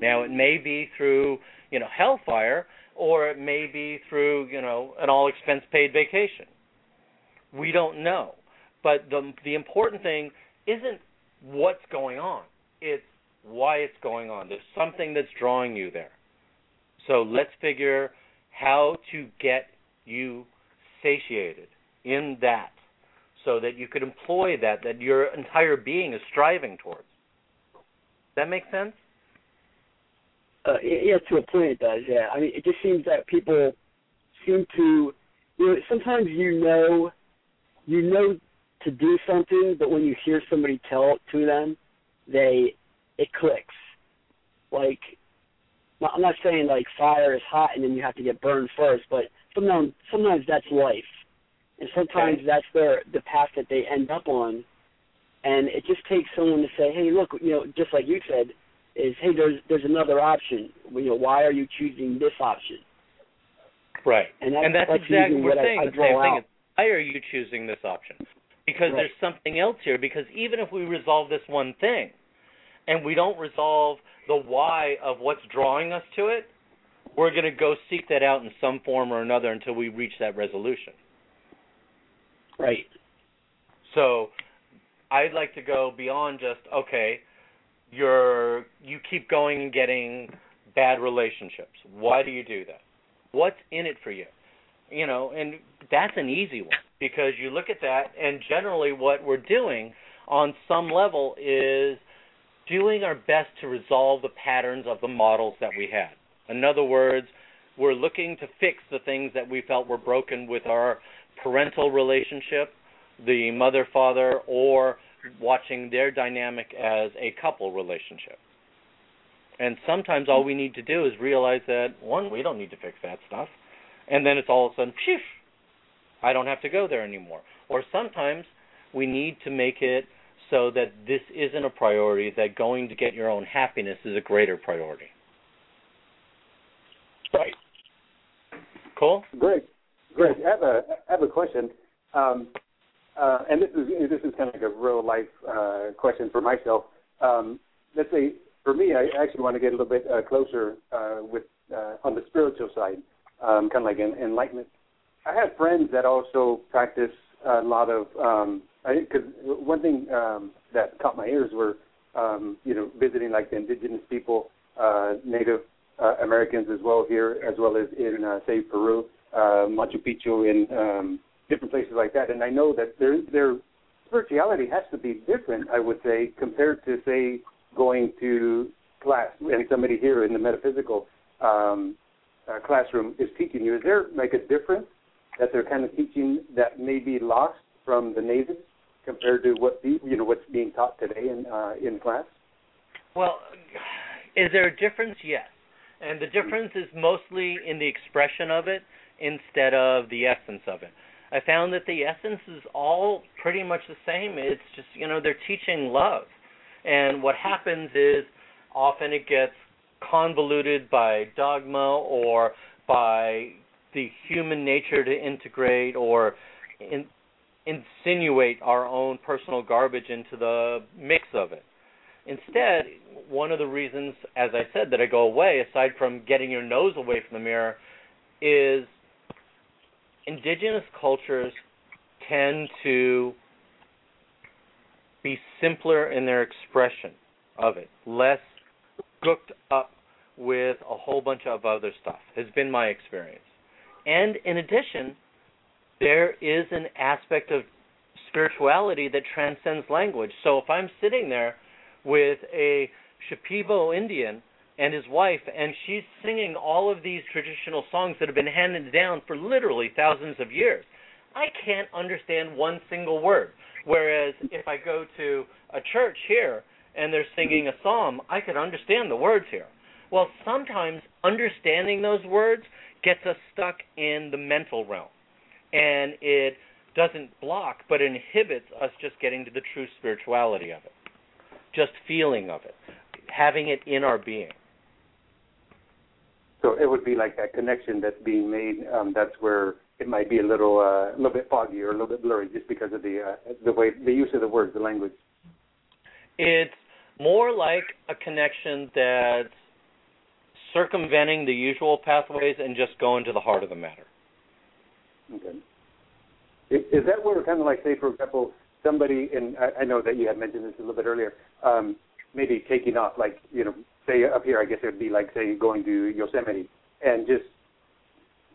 Now, it may be through, you know, hellfire, or it may be through, you know, an all expense paid vacation. We don't know. But the the important thing isn't what's going on. It's why it's going on. There's something that's drawing you there. So let's figure how to get you satiated in that so that you could employ that that your entire being is striving towards. Does that make sense? Uh, yeah, to a point it does. Yeah, I mean, it just seems that people seem to, you know, sometimes you know, you know to do something, but when you hear somebody tell it to them, they it clicks. Like, I'm not saying like fire is hot and then you have to get burned first, but sometimes sometimes that's life and sometimes okay. that's their the path that they end up on. And it just takes someone to say, "Hey, look, you know, just like you said, is hey, there's there's another option. You know, why are you choosing this option?" Right. And that's, and that's, that's exactly what we're saying. I, I the same out. thing is why are you choosing this option? Because Right. there's something else here. Because even if we resolve this one thing, and we don't resolve the why of what's drawing us to it, we're going to go seek that out in some form or another until we reach that resolution. Right. So I'd like to go beyond just okay, you're you keep going and getting bad relationships. Why do you do that? What's in it for you? You know, and that's an easy one because you look at that and generally what we're doing on some level is doing our best to resolve the patterns of the models that we had. In other words, we're looking to fix the things that we felt were broken with our parental relationship, the mother father, or watching their dynamic as a couple relationship. And sometimes all we need to do is realize that one, we don't need to fix that stuff, and then it's all of a sudden, phew, I don't have to go there anymore. Or sometimes we need to make it so that this isn't a priority, that going to get your own happiness is a greater priority. Right. Cool? Great, great. I have a I have a question, um, uh, and this is this is kind of like a real life uh, question for myself. Um, let's say for me, I actually want to get a little bit uh, closer uh, with uh, on the spiritual side, um, kind of like an enlightenment. I have friends that also practice a lot of. Um, I because one thing um, that caught my ears were, um, you know, visiting like the indigenous people, uh, Native Americans as well here, as well as in say Peru, uh, Machu Picchu, and um, different places like that. And I know that their their spirituality has to be different. I would say compared to say going to class and somebody here in the metaphysical um, uh, classroom is teaching you. Is there like a difference that they're kind of teaching that may be lost from the natives compared to what the, you know what's being taught today in uh, in class? Well, is there a difference? Yes. And the difference is mostly in the expression of it instead of the essence of it. I found that the essence is all pretty much the same. It's just, you know, they're teaching love. And what happens is often it gets convoluted by dogma or by the human nature to integrate or in, insinuate our own personal garbage into the mix of it. Instead, one of the reasons, as I said, that I go away, aside from getting your nose away from the mirror, is indigenous cultures tend to be simpler in their expression of it, less gooked up with a whole bunch of other stuff, has been my experience. And in addition, there is an aspect of spirituality that transcends language. So if I'm sitting there with a Shipibo Indian and his wife, and she's singing all of these traditional songs that have been handed down for literally thousands of years. I can't understand one single word. Whereas if I go to a church here and they're singing a psalm, I can understand the words here. Well, sometimes understanding those words gets us stuck in the mental realm. And it doesn't block, but inhibits us just getting to the true spirituality of it just feeling of it, having it in our being. So it would be like that connection that's being made. Um, that's where it might be a little, uh, a little bit foggy or a little bit blurry, just because of the uh, the way the use of the words, the language. It's more like a connection that's circumventing the usual pathways and just going to the heart of the matter. Okay. Is, is that where kind of like, say, for example, somebody, and I, I know that you had mentioned this a little bit earlier, um, maybe taking off, like, you know, say up here, I guess it would be like, say, going to Yosemite and just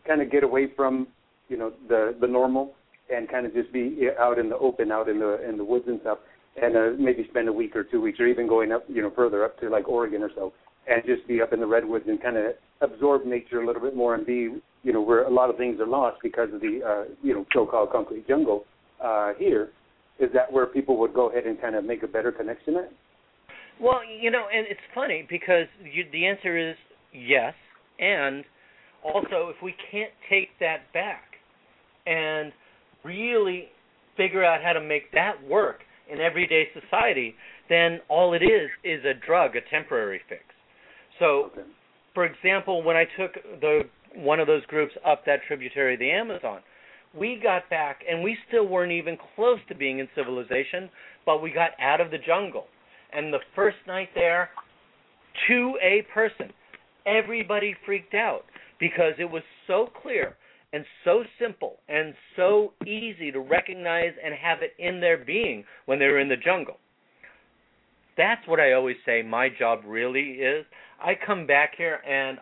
kind of get away from, you know, the the normal and kind of just be out in the open, out in the in the woods and stuff, and uh, maybe spend a week or two weeks, or even going up, you know, further up to like Oregon or so, and just be up in the redwoods and kind of absorb nature a little bit more and be, you know, where a lot of things are lost because of the, uh, you know, so-called concrete jungle uh, here is that where people would go ahead and kind of make a better connection at? Well, you know, and it's funny because you, the answer is yes, and also if we can't take that back and really figure out how to make that work in everyday society, then all it is is a drug, a temporary fix. So, Okay. for example, when I took the one of those groups up that tributary of the Amazon. We got back and we still weren't even close to being in civilization, but we got out of the jungle. And the first night there, to a person, everybody freaked out because it was so clear and so simple and so easy to recognize and have it in their being when they were in the jungle. That's what I always say my job really is. I come back here and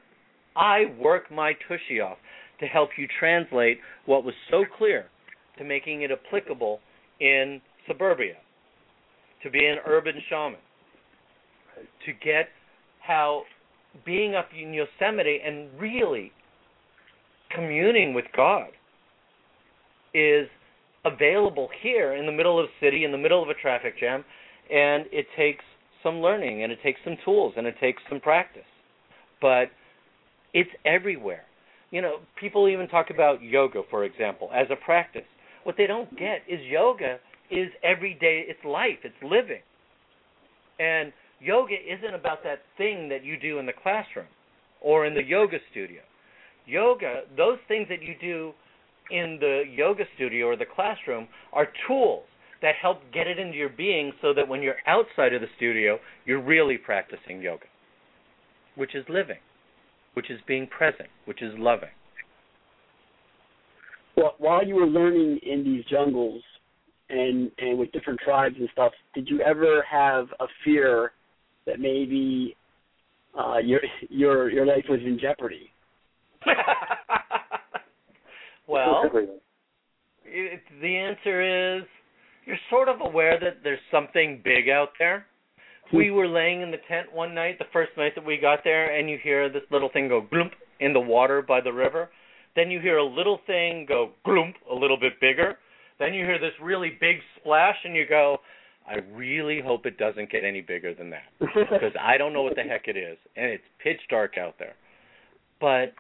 I work my tushy off to help you translate what was so clear to making it applicable in suburbia, to be an urban shaman, to get how being up in Yosemite and really communing with God is available here in the middle of the city, in the middle of a traffic jam, and it takes some learning and it takes some tools and it takes some practice. But it's everywhere. You know, people even talk about yoga, for example, as a practice. What they don't get is yoga is every day, it's life, it's living. And yoga isn't about that thing that you do in the classroom or in the yoga studio. Yoga, those things that you do in the yoga studio or the classroom are tools that help get it into your being so that when you're outside of the studio, you're really practicing yoga, which is living, which is being present, which is loving. Well, while you were learning in these jungles and and with different tribes and stuff, did you ever have a fear that maybe uh, your your your life was in jeopardy? *laughs* well, it, the answer is you're sort of aware that there's something big out there. We were laying in the tent one night, the first night that we got there, and you hear this little thing go gloomp in the water by the river. Then you hear a little thing go gloomp a little bit bigger. Then you hear this really big splash, and you go, I really hope it doesn't get any bigger than that *laughs* because I don't know what the heck it is, and it's pitch dark out there. But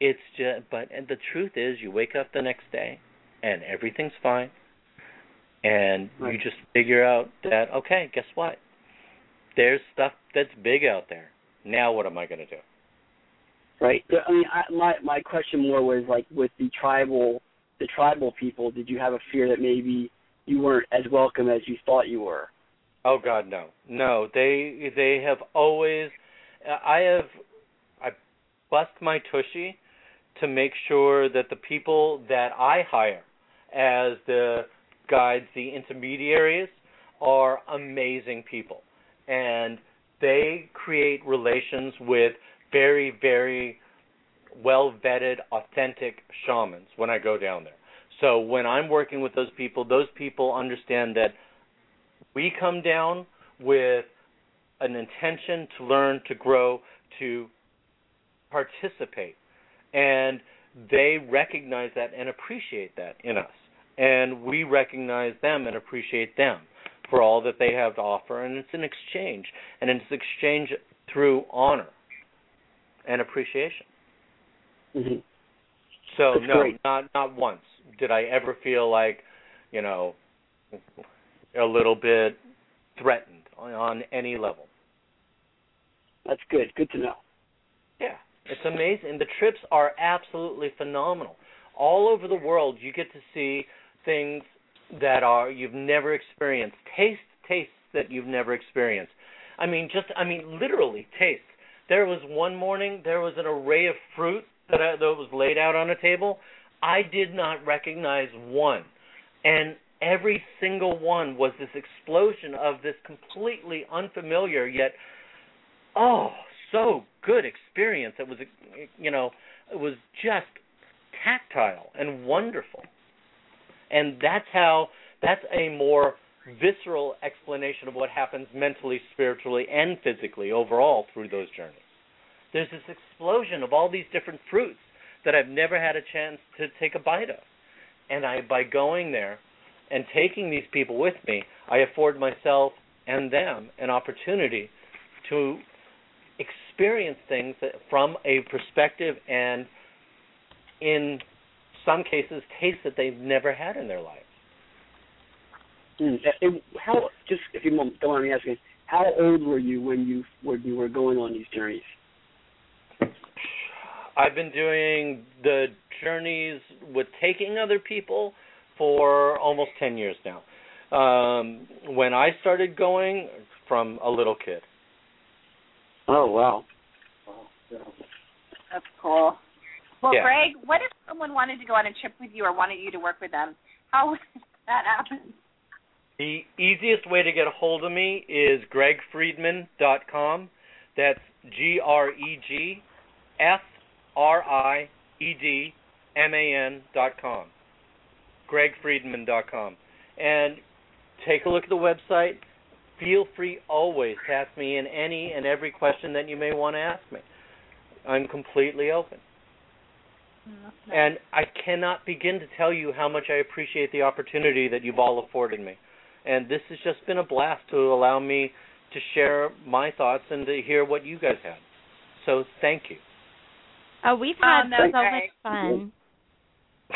it's just, but and the truth is, you wake up the next day, and everything's fine and you just figure out that okay, guess what? There's stuff that's big out there. Now what am I going to do? Right. I mean, I, my my question more was like with the tribal the tribal people. Did you have a fear that maybe you weren't as welcome as you thought you were? Oh God, no, no. They they have always. I have I bust my tushy to make sure that the people that I hire as the guides, the intermediaries, are amazing people. And they create relations with very, very well vetted, authentic shamans when I go down there. So when I'm working with those people, those people understand that we come down with an intention to learn, to grow, to participate. And they recognize that and appreciate that in us and we recognize them and appreciate them for all that they have to offer and it's an exchange and it's an exchange through honor and appreciation mm-hmm. so That's no great. not not once did i ever feel like you know a little bit threatened on, on any level that's good good to know yeah it's amazing the trips are absolutely phenomenal all over the world you get to see things that are you've never experienced, taste tastes that you've never experienced. I mean, just I mean, literally taste. There was one morning there was an array of fruit that I, that was laid out on a table. I did not recognize one, and every single one was this explosion of this completely unfamiliar yet oh so good experience. It was you know it was just tactile and wonderful and that's how that's a more visceral explanation of what happens mentally, spiritually, and physically overall through those journeys. There's this explosion of all these different fruits that I've never had a chance to take a bite of. And I by going there and taking these people with me, I afford myself and them an opportunity to experience things from a perspective and in some cases taste that they've never had in their lives. Mm. How just if you don't mind me asking, how old were you when you when you were going on these journeys? *laughs* I've been doing the journeys with taking other people for almost 10 years now. Um, when I started going from a little kid. Oh wow. That's cool. Well, Yeah. Greg, what if someone wanted to go on a trip with you or wanted you to work with them? How would *laughs* that happen? The easiest way to get a hold of me is gregfriedman.com. That's G R E G F R I E D M A N dot com. gregfriedman.com. And take a look at the website. Feel free always to ask me in any and every question that you may want to ask me. I'm completely open. And I cannot begin to tell you how much I appreciate the opportunity that you've all afforded me. And this has just been a blast to allow me to share my thoughts and to hear what you guys had. So thank you. Oh, we've had Um, that's so much fun.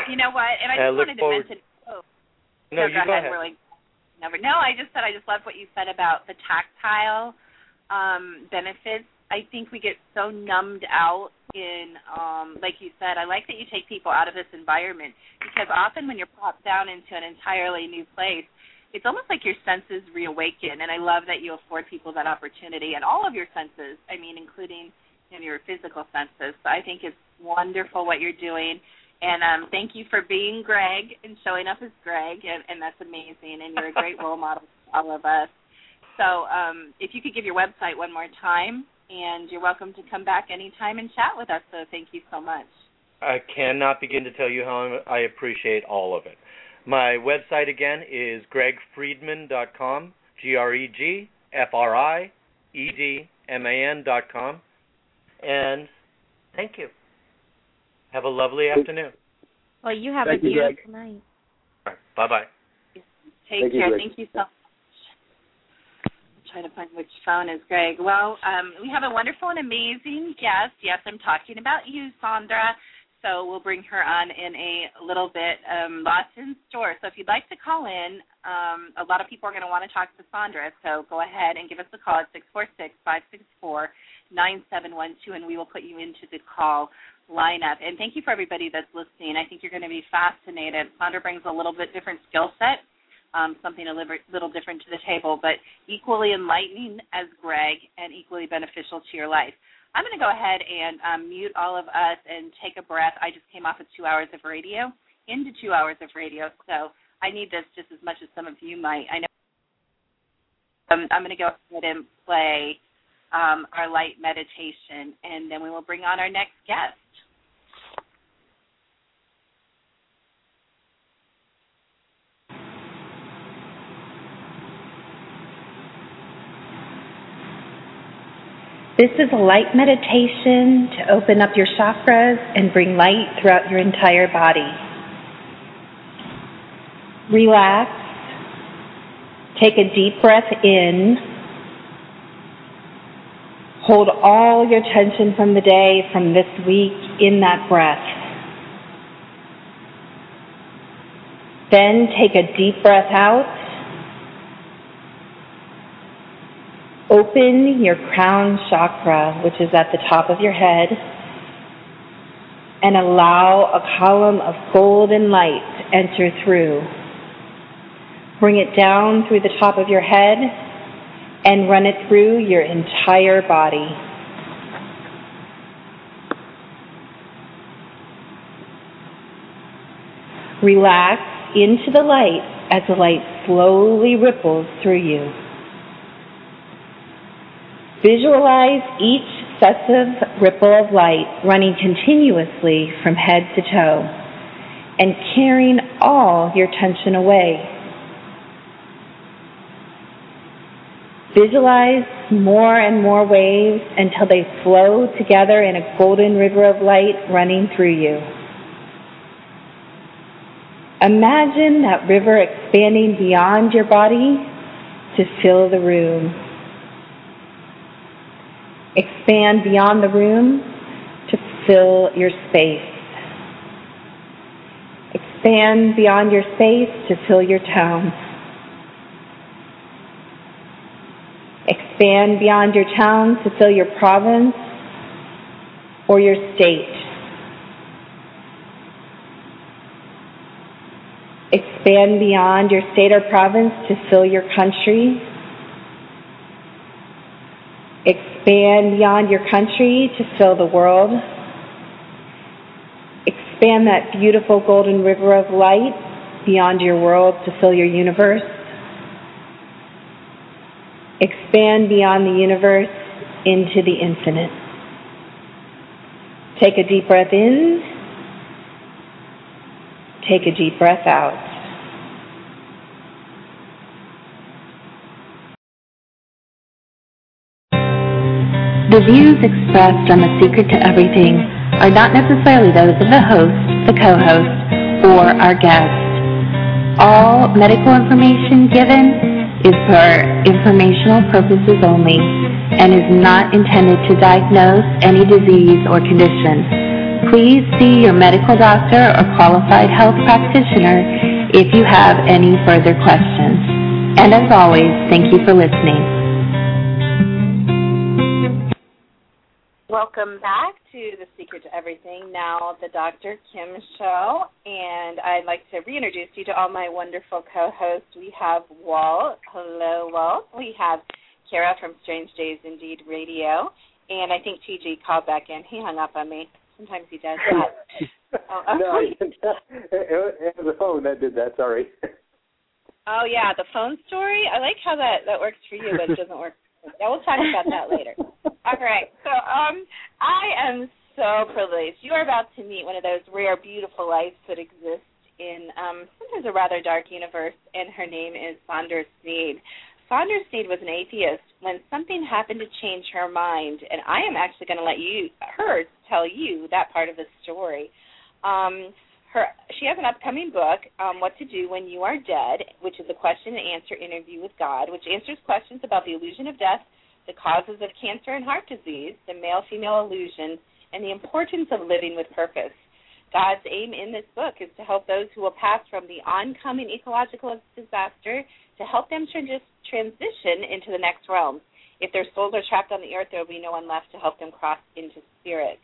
You know what? And I I just look wanted to mention. Oh, No, no, you go, go ahead. ahead. Really, never. No, I just said I just loved what you said about the tactile um, benefits. I think we get so numbed out in, um, like you said. I like that you take people out of this environment because often when you're popped down into an entirely new place, it's almost like your senses reawaken. And I love that you afford people that opportunity and all of your senses. I mean, including you your physical senses. So I think it's wonderful what you're doing. And um, thank you for being Greg and showing up as Greg, and, and that's amazing. And you're a great role model *laughs* for all of us. So um, if you could give your website one more time, and you're welcome to come back anytime and chat with us. So thank you so much. I cannot begin to tell you how I appreciate all of it. My website again is gregfriedman.com, G R E G F R I E D M A N dot com. And thank you. Have a lovely afternoon. Well, you have Thank a you, Greg. beautiful night. Bye bye. Take Thank care. Greg. Thank you so much. I'm trying to find which phone is Greg. Well, um, we have a wonderful and amazing guest. Yes, I'm talking about you, Sondra. So we'll bring her on in a little bit. Um, lots in store. So if you'd like to call in, um, a lot of people are going to want to talk to Sondra. So go ahead and give us a call at six four six five six four nine seven one two, and we will put you into the call lineup. And thank you for everybody that's listening. I think you're going to be fascinated. Sondra brings a little bit different skill set, um, something a little, little different to the table, but equally enlightening as Greg and equally beneficial to your life. I'm going to go ahead and um, mute all of us and take a breath. I just came off of two hours of radio into two hours of radio, so I need this just as much as some of you might. I know. Um, I'm going to go ahead and play um, our light meditation, and then we will bring on our next guest. This is a light meditation to open up your chakras and bring light throughout your entire body. Relax. Take a deep breath in. Hold all your tension from the day, from this week, in that breath. Then take a deep breath out. Open your crown chakra, which is at the top of your head, and allow a column of golden light to enter through. Bring it down through the top of your head and run it through your entire body. Relax into the light as the light slowly ripples through you. Visualize each successive ripple of light running continuously from head to toe and carrying all your tension away. Visualize more and more waves until they flow together in a golden river of light running through you. Imagine that river expanding beyond your body to fill the room. Expand beyond the room to fill your space. Expand beyond your space to fill your town. expand beyond your town to fill your province or your state. Expand beyond your state or province to fill your country. Expand beyond your country to fill the world. Expand that beautiful golden river of light beyond your world to fill your universe. Expand beyond the universe into the infinite. Take a deep breath in. Take a deep breath out. The views expressed on The Secret to Everything are not necessarily those of the host, the co-host, or our guest. All medical information given is for informational purposes only and is not intended to diagnose any disease or condition. Please see your medical doctor or qualified health practitioner if you have any further questions. And as always, thank you for listening. Welcome back to The Secret to Everything, now the Dr. Kim Show. And I'd like to reintroduce you to all my wonderful co hosts. We have Walt. Hello, Walt. We have Cara from Strange Days Indeed Radio. And I think TG called back in. He hung up on me. Sometimes he does that. *laughs* oh, no, *laughs* it was the phone that did that. Sorry. *laughs* Oh yeah, the phone story. I like how that that works for you, but it doesn't work yeah, we'll talk about that later. *laughs* All right. So, um, I am so privileged. You are about to meet one of those rare, beautiful lights that exist in um, sometimes a rather dark universe, and her name is Sondra Sneed. Sondra Sneed was an atheist when something happened to change her mind, and I am actually going to let you, her, tell you that part of the story. Um, her she has an upcoming book, um, What to Do When You Are Dead, which is a question and answer interview with God, which answers questions about the illusion of death, the causes of cancer and heart disease, the male female illusion, and the importance of living with purpose. God's aim in this book is to help those who will pass from the oncoming ecological disaster to help them trans- transition into the next realm. If their souls are trapped on the earth, there will be no one left to help them cross into spirit.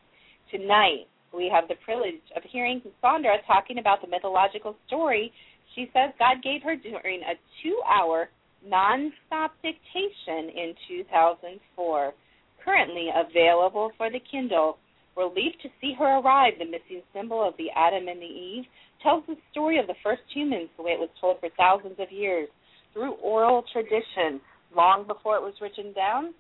Tonight, we have the privilege of hearing Sondra talking about the mythological story she says God gave her during a two hour non-stop dictation in 2004. Currently available for the Kindle, Relief to See Her Arrive, the missing symbol of the Adam and the Eve, tells the story of the first humans the way it was told for thousands of years, through oral tradition, long before it was written down,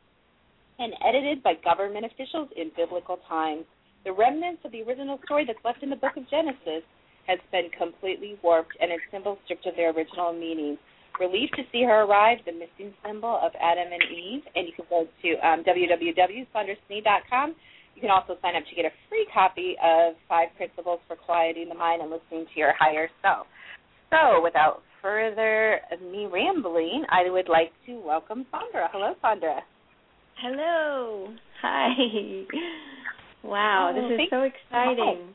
and edited by government officials in biblical times. The remnants of the original story that's left in the book of Genesis has been completely warped and its symbols stripped of their original meaning. Relief to see her arrive, the missing symbol of Adam and Eve, and you can go to um, www.sondrasneed.com. You can also sign up to get a free copy of Five Principles for Quieting the Mind and Listening to Your Higher Self. So, without further me rambling, I would like to welcome Sondra. Hello, Sondra. Hello. Hi. *laughs* Wow, oh, this is so exciting.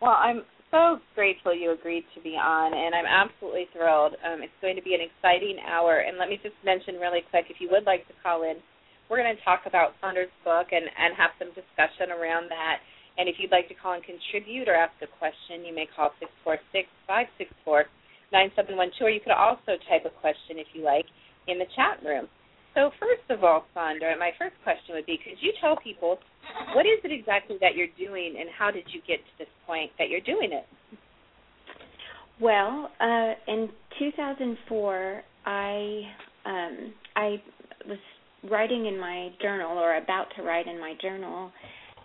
Well, I'm so grateful you agreed to be on, and I'm absolutely thrilled. Um, it's going to be an exciting hour. And let me just mention really quick if you would like to call in, we're going to talk about Sondra's book and, and have some discussion around that. And if you'd like to call and contribute or ask a question, you may call 646 564 9712, or you could also type a question if you like in the chat room. So, first of all, Sondra, my first question would be could you tell people what is it exactly that you're doing and how did you get to this point that you're doing it? Well, uh, in 2004, I um, I was writing in my journal or about to write in my journal,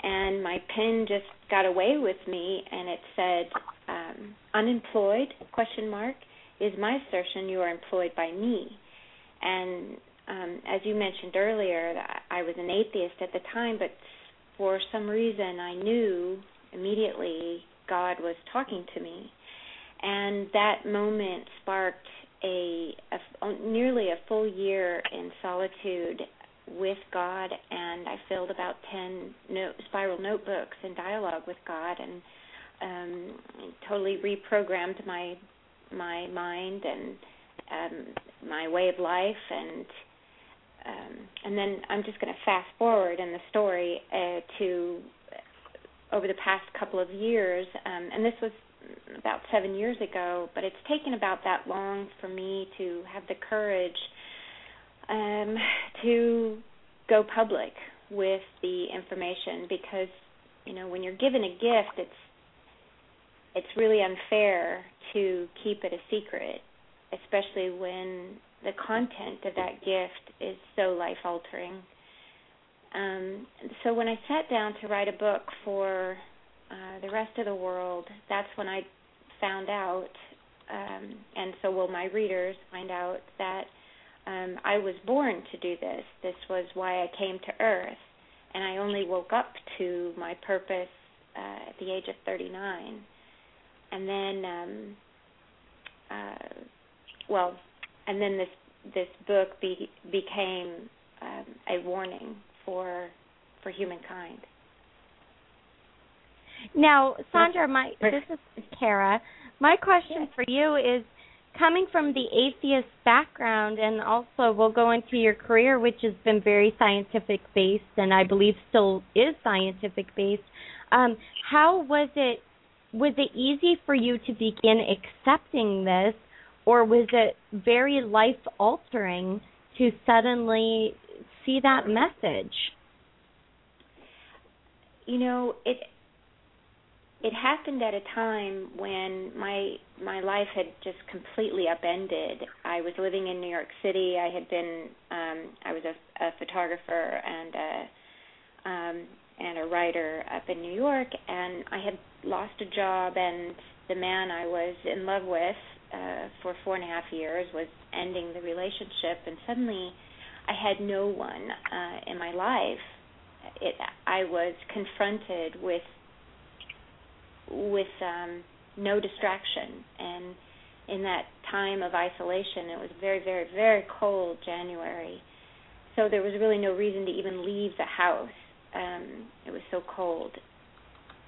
and my pen just got away with me, and it said um, "unemployed?" question mark is my assertion you are employed by me, and um, as you mentioned earlier, I was an atheist at the time, but for some reason I knew immediately God was talking to me, and that moment sparked a, a nearly a full year in solitude with God, and I filled about ten note, spiral notebooks in dialogue with God, and um, totally reprogrammed my my mind and um, my way of life, and um, and then I'm just going to fast forward in the story uh, to over the past couple of years, um, and this was about seven years ago, but it's taken about that long for me to have the courage um, to go public with the information because you know when you're given a gift, it's it's really unfair to keep it a secret, especially when the content of that gift is so life altering. Um, so when I sat down to write a book for uh, the rest of the world, that's when I found out, um, and so will my readers find out that um, I was born to do this. This was why I came to Earth, and I only woke up to my purpose uh, at the age of 39. And then, um, uh, well, and then this this book be, became um, a warning for for humankind. Now, Sondra, my this is Cara. My question for you is coming from the atheist background and also we'll go into your career which has been very scientific based and I believe still is scientific based. Um, how was it was it easy for you to begin accepting this or was it very life altering to suddenly see that message? You know, it it happened at a time when my my life had just completely upended. I was living in New York City. I had been um I was a, a photographer and a um and a writer up in New York and I had lost a job and the man I was in love with uh for four and a half years was ending the relationship and suddenly I had no one uh in my life. It I was confronted with with um, no distraction. And in that time of isolation, it was very, very, very cold January. So there was really no reason to even leave the house. Um, it was so cold,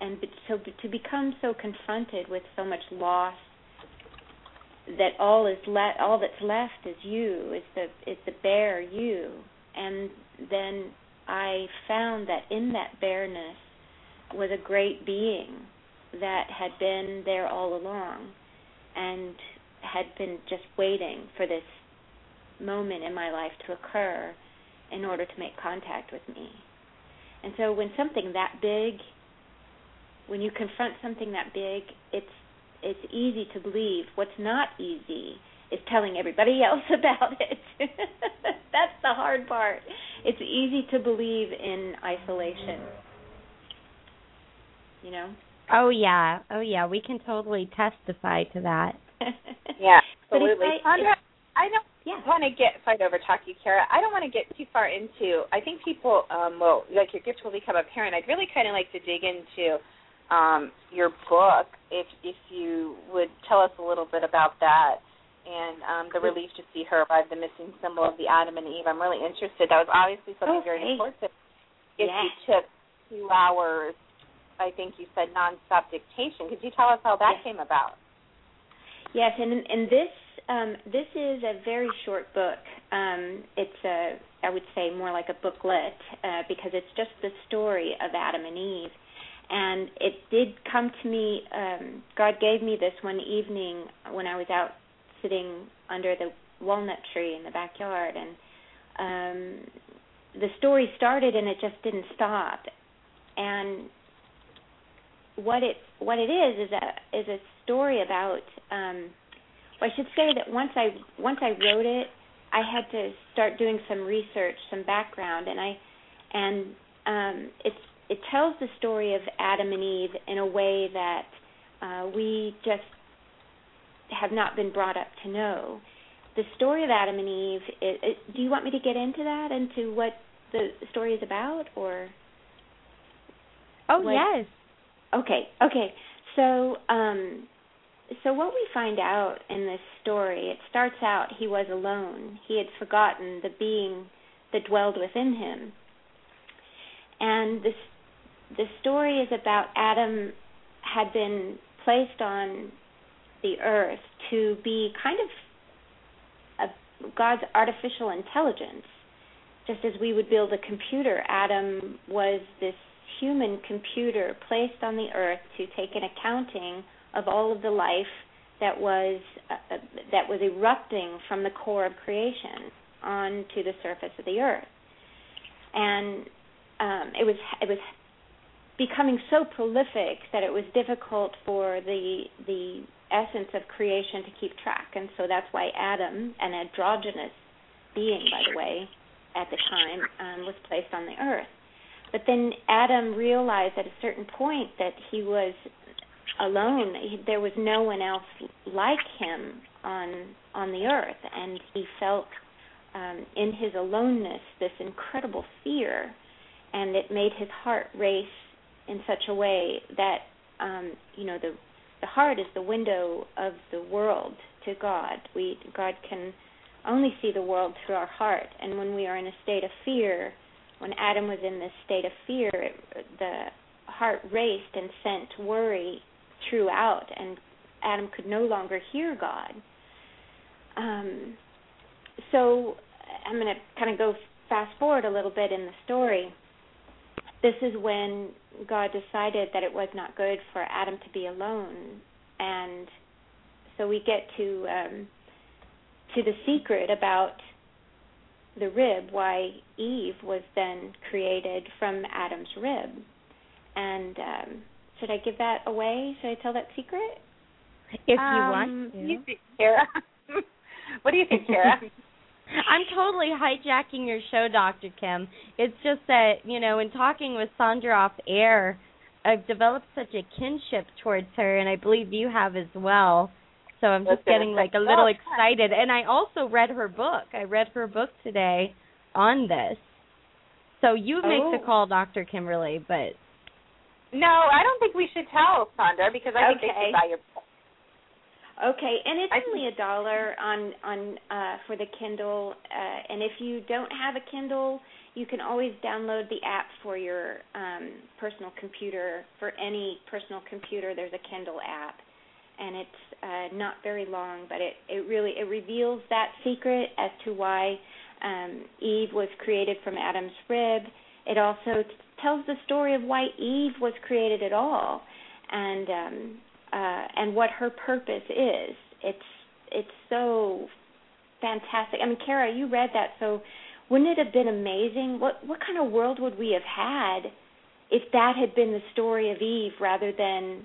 and so to become so confronted with so much loss that all is le- all that's left is you, is the is the bare you, and then I found that in that bareness was a great being that had been there all along and had been just waiting for this moment in my life to occur in order to make contact with me. And so when something that big when you confront something that big, it's it's easy to believe. What's not easy is telling everybody *laughs* else about it. *laughs* That's the hard part. It's easy to believe in isolation. You know? Oh yeah, oh yeah, we can totally testify to that. *laughs* yeah, absolutely. I, Sondra, I don't yeah. want to get fight over talk you, Cara. I don't want to get too far into. I think people, um, well, like your gift will become apparent. I'd really kind of like to dig into um, your book, if if you would tell us a little bit about that and um, the relief to see her by the missing symbol of the Adam and Eve. I'm really interested. That was obviously something okay. very important. If yeah. you took two hours I think you said nonstop dictation. Could you tell us how that yes. came about? Yes, and and this um, this is a very short book. Um, it's a I would say more like a booklet uh, because it's just the story of Adam and Eve, and it did come to me. Um, God gave me this one evening when I was out sitting under the walnut tree in the backyard, and um, the story started and it just didn't stop, and what it what it is is a is a story about um well, I should say that once I once I wrote it I had to start doing some research, some background and I and um it's it tells the story of Adam and Eve in a way that uh we just have not been brought up to know. The story of Adam and Eve it, it, do you want me to get into that into what the story is about or Oh what, yes. Okay, okay. So, um, so what we find out in this story, it starts out he was alone. He had forgotten the being that dwelled within him. And this the story is about Adam had been placed on the earth to be kind of a, God's artificial intelligence. Just as we would build a computer, Adam was this human computer placed on the earth to take an accounting of all of the life that was uh, that was erupting from the core of creation onto the surface of the earth, and um, it was it was becoming so prolific that it was difficult for the the essence of creation to keep track, and so that's why Adam, an androgynous being, by the way, at the time, um, was placed on the earth. But then Adam realized at a certain point that he was alone. He, there was no one else like him on on the earth, and he felt um, in his aloneness this incredible fear, and it made his heart race in such a way that um, you know the the heart is the window of the world to God. We God can only see the world through our heart, and when we are in a state of fear, when Adam was in this state of fear, it, the heart raced and sent worry throughout, and Adam could no longer hear God. Um, so I'm going to kind of go fast forward a little bit in the story. This is when God decided that it was not good for Adam to be alone, and so we get to um, to the secret about the rib, why Eve was then created from Adam's rib, and um, should I give that away? Should I tell that secret? If you um, want to. You think, Cara? *laughs* what do you think, Cara? *laughs* I'm totally hijacking your show, Dr. Kim. It's just that, you know, in talking with Sondra off air, I've developed such a kinship towards her, and I believe you have as well. So I'm just getting like a little excited. And I also read her book. I read her book today on this. So you make Oh. the call, Dr. Kimberly, but No, I don't think we should tell Sondra because I think they should buy your. Okay, and it's only a dollar on on uh, for the Kindle. Uh, and if you don't have a Kindle, you can always download the app for your um, personal computer. For any personal computer, there's a Kindle app, and it's uh, not very long, but it it really it reveals that secret as to why um, Eve was created from Adam's rib. It also t- tells the story of why Eve was created at all, and um, uh, and what her purpose is. It's it's so fantastic. I mean, Cara, you read that, so wouldn't it have been amazing? What what kind of world would we have had if that had been the story of Eve rather than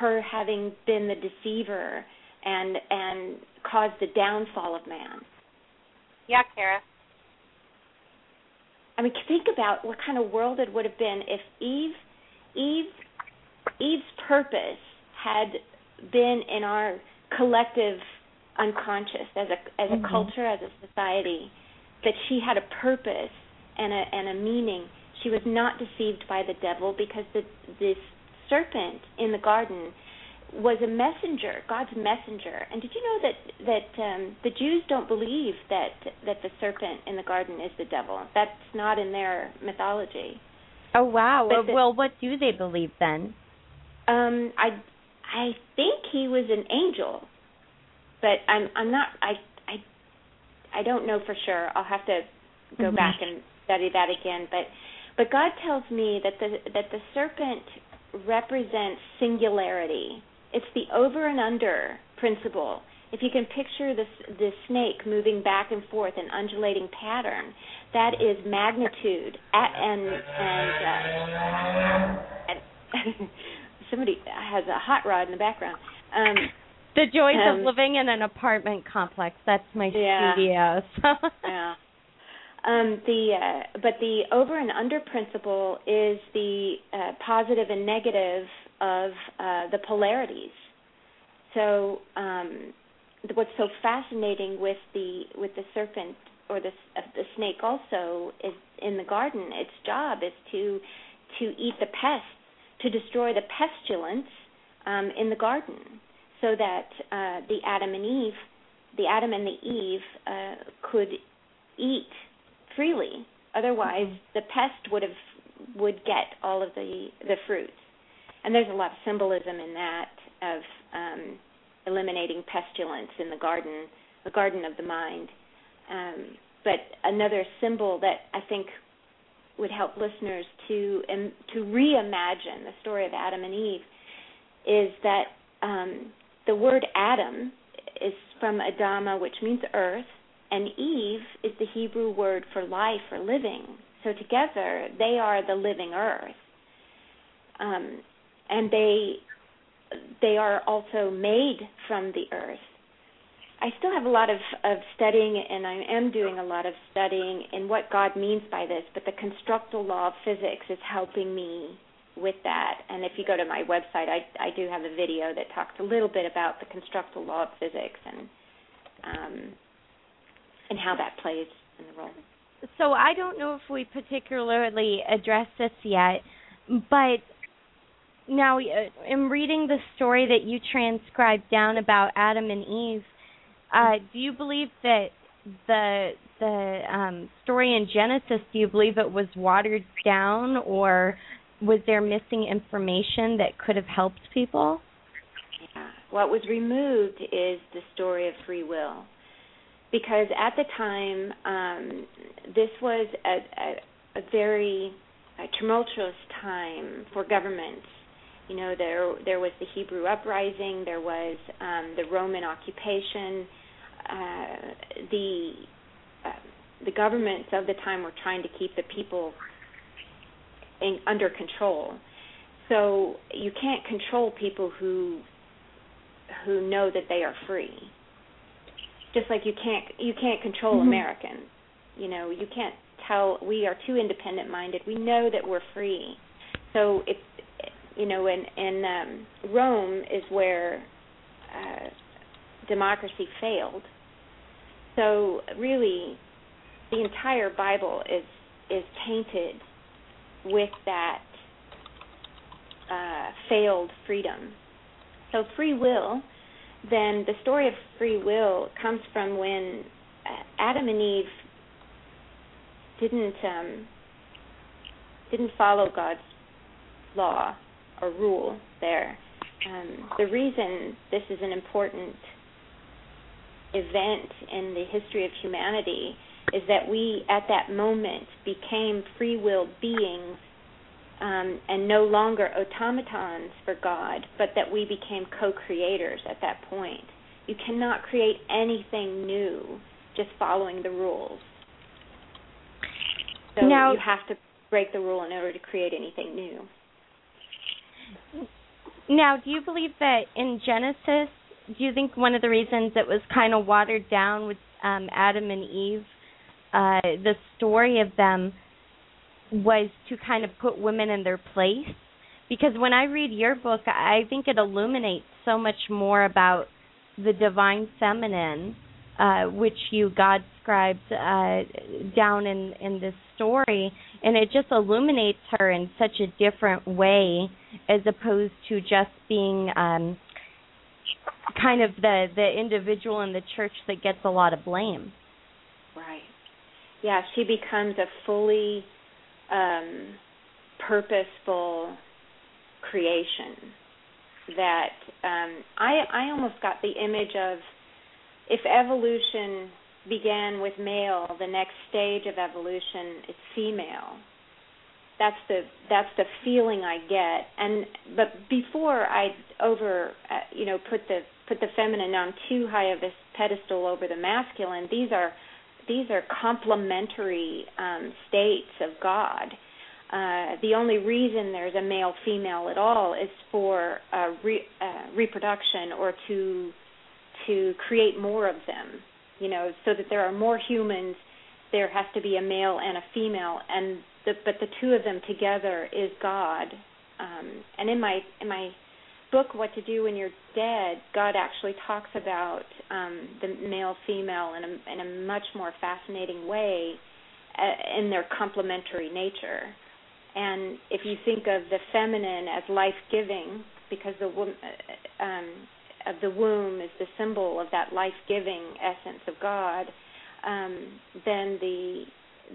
her having been the deceiver and and caused the downfall of man? Yeah, Cara. I mean, think about what kind of world it would have been if Eve, Eve, Eve's purpose had been in our collective unconscious as a as a Mhm. culture, as a society, that she had a purpose and a and a meaning. She was not deceived by the devil because the this serpent in the garden was a messenger, God's messenger. And did you know that that um, the Jews don't believe that that the serpent in the garden is the devil? That's not in their mythology. oh wow. But Well, the- well, what do they believe then? Um, I I think he was an angel, but I'm I'm not I I I don't know for sure. I'll have to go Mhm. back and study that again. But but God tells me that the that the serpent represents singularity. It's the over and under principle. If you can picture this this snake moving back and forth in undulating pattern, that is magnitude at, and and, uh, and *laughs* somebody has a hot rod in the background. Um, The joys of Um, living in an apartment complex. That's my Yeah. studio. So yeah. Um, the uh, but the over and under principle is the uh, positive and negative of uh, the polarities. So um, what's so fascinating with the with the serpent or the uh, the snake also is in the garden. Its job is to to eat the pests, to destroy the pestilence um, in the garden, so that uh, the Adam and Eve, the Adam and the Eve uh, could eat freely. Otherwise, the pest would have would get all of the the fruits. And there's a lot of symbolism in that of um, eliminating pestilence in the garden, the garden of the mind. Um, but another symbol that I think would help listeners to um, to reimagine the story of Adam and Eve is that um, the word Adam is from Adama, which means earth, and Eve is the Hebrew word for life or living. So together, they are the living earth. Um, and they they are also made from the earth. I still have a lot of, of studying, and I am doing a lot of studying in what God means by this, but the constructal law of physics is helping me with that. And if you go to my website, I, I do have a video that talks a little bit about the constructal law of physics and um, and how that plays in the role. So I don't know if we particularly addressed this yet, but now uh, in reading the story that you transcribed down about Adam and Eve, uh, do you believe that the the um, story in Genesis? Do you believe it was watered down, or was there missing information that could have helped people? What was removed is the story of free will, because at the time um, this was a, a, a very a tumultuous time for governments you know, there there was the Hebrew uprising, there was um, the Roman occupation. Uh, the uh, the governments of the time were trying to keep the people in, under control. So you can't control people who who know that they are free. Just like you can't you can't control mm-hmm. Americans. You know, you can't tell we are too independent minded. We know that we're free. So it's you know, and and um, Rome is where uh, democracy failed. So really, the entire Bible is is tainted with that uh, failed freedom. So free will, then the story of free will comes from when uh, Adam and Eve didn't um, didn't follow God's law or rule there. Um, the reason this is an important event in the history of humanity is that we, at that moment, became free will beings um, and no longer automatons for God, but that we became co creators at that point. You cannot create anything new just following the rules. So now, you have to break the rule in order to create anything new. Now, do you believe that in Genesis, do you think one of the reasons it was kind of watered down with um, Adam and Eve, uh, the story of them was to kind of put women in their place? Because when I read your book, I think it illuminates so much more about the divine feminine, uh, which you God scribed uh, down in in this story, and it just illuminates her in such a different way as opposed to just being um kind of the the individual in the church that gets a lot of blame right yeah she becomes a fully um purposeful creation that um i i almost got the image of if evolution began with male, the next stage of evolution is female. That's the that's the feeling I get. And but before I over uh, you know put the put the feminine on too high of this pedestal over the masculine, these are these are complementary um, states of God. Uh, the only reason there's a male female at all is for uh, re- uh, reproduction or to to create more of them you know, so that there are more humans, there has to be a male and a female, and the, but the two of them together is God. Um, and in my in my book, What to Do When You're Dead, God actually talks about um, the male female in a, in a much more fascinating way uh, in their complementary nature. And if you think of the feminine as life giving, because the woman, uh, um, of the womb is the symbol of that life-giving essence of God, um, then the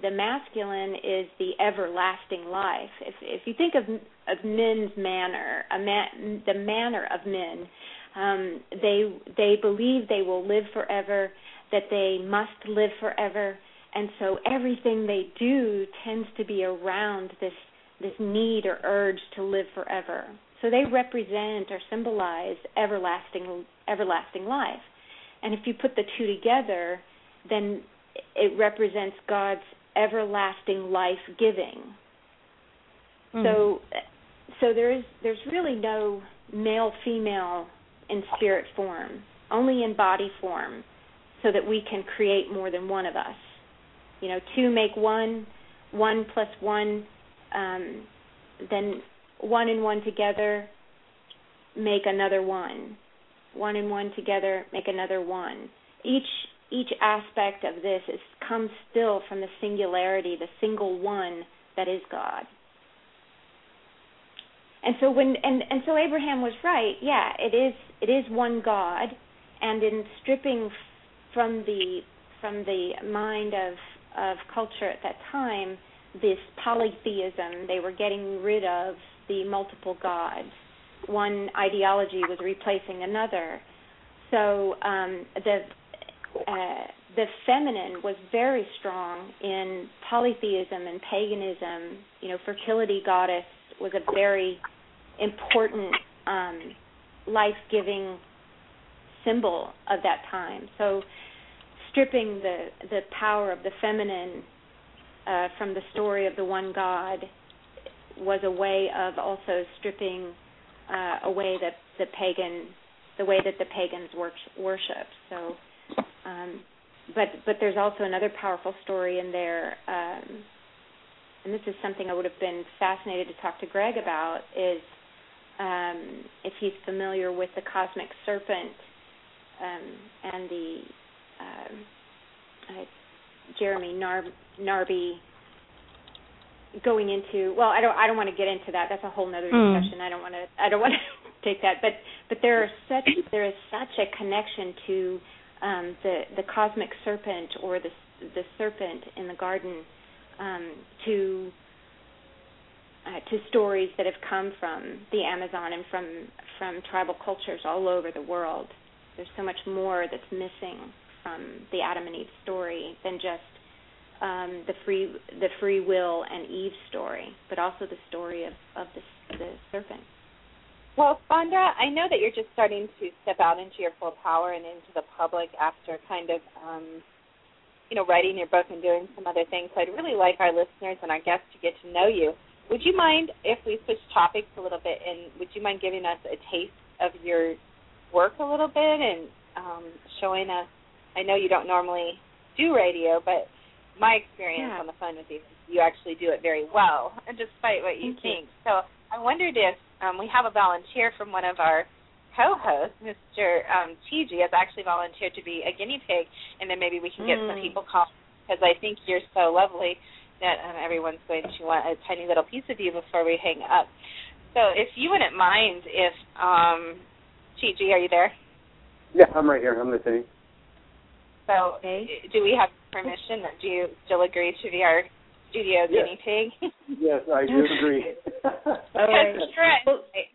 the masculine is the everlasting life. If if you think of of men's manner, a man, the manner of men, um, they they believe they will live forever, that they must live forever, and so everything they do tends to be around this this need or urge to live forever. So they represent or symbolize everlasting everlasting life. And if you put the two together, then it represents God's everlasting life giving. Mm-hmm. So so there is there's really no male female in spirit form, only in body form, so that we can create more than one of us. You know, two make one, one plus one, um, then one and one together make another one. One and one together make another one. Each each aspect of this is comes still from the singularity, the single one that is God. And so when and and so Abraham was right. Yeah, it is it is one God, and in stripping from the from the mind of of culture at that time, this polytheism, they were getting rid of the multiple gods. One ideology was replacing another. So um, the uh, the feminine was very strong in polytheism and paganism. You know, fertility goddess was a very important um, life-giving symbol of that time. So, stripping the the power of the feminine uh, from the story of the one God was a way of also stripping uh, away the the pagan the way that the pagans worship. So, um, but but there's also another powerful story in there, um, and this is something I would have been fascinated to talk to Greg about. Is um, if he's familiar with the cosmic serpent um, and the um, uh, Jeremy Nar- Narby going into well i don't i don't want to get into that that's a whole nother mm. discussion i don't want to i don't want to *laughs* take that but but there are such there is such a connection to um the the cosmic serpent or the the serpent in the garden um to uh, to stories that have come from the Amazon and from from tribal cultures all over the world. There's so much more that's missing from the Adam and Eve story than just um, the free the free will and Eve story, but also the story of of the, the serpent. Well, Sondra, I know that you're just starting to step out into your full power and into the public after kind of, um, you know, writing your book and doing some other things. So I'd really like our listeners and our guests to get to know you. Would you mind if we switch topics a little bit, and would you mind giving us a taste of your work a little bit and um, showing us? I know you don't normally do radio, but my experience yeah. on the phone with you, you actually do it very well, *laughs* despite what you Thank think. You. So I wondered if um, we have a volunteer from one of our co-hosts, Mr. Um, TG, has actually volunteered to be a guinea pig, and then maybe we can get mm. some people called because I think you're so lovely that um, everyone's going to want a tiny little piece of you before we hang up. So if you wouldn't mind, if um, TG, are you there? Yeah, I'm right here. I'm listening. So, okay. do we have permission? Do you still agree to be our studio yes. guinea pig? *laughs* yes, I do agree. because Kira,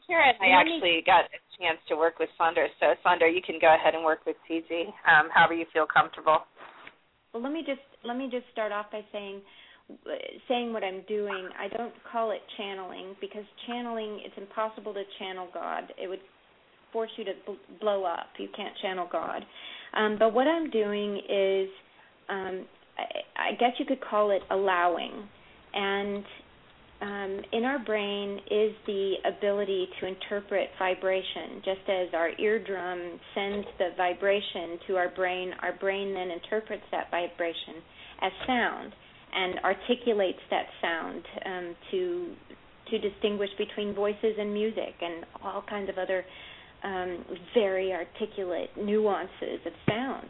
Kira and I actually got a chance to work with Sondra. So, Sondra, you can go ahead and work with TG, um, however you feel comfortable. Well, let me just let me just start off by saying saying what I'm doing. I don't call it channeling because channeling it's impossible to channel God. It would force you to bl- blow up. You can't channel God. Um, but what I'm doing is, um, I, guess you could call it allowing. And um, in our brain is the ability to interpret vibration. Just as our eardrum sends the vibration to our brain, our brain then interprets that vibration as sound and articulates that sound um, to to distinguish between voices and music and all kinds of other um, very articulate nuances of sound.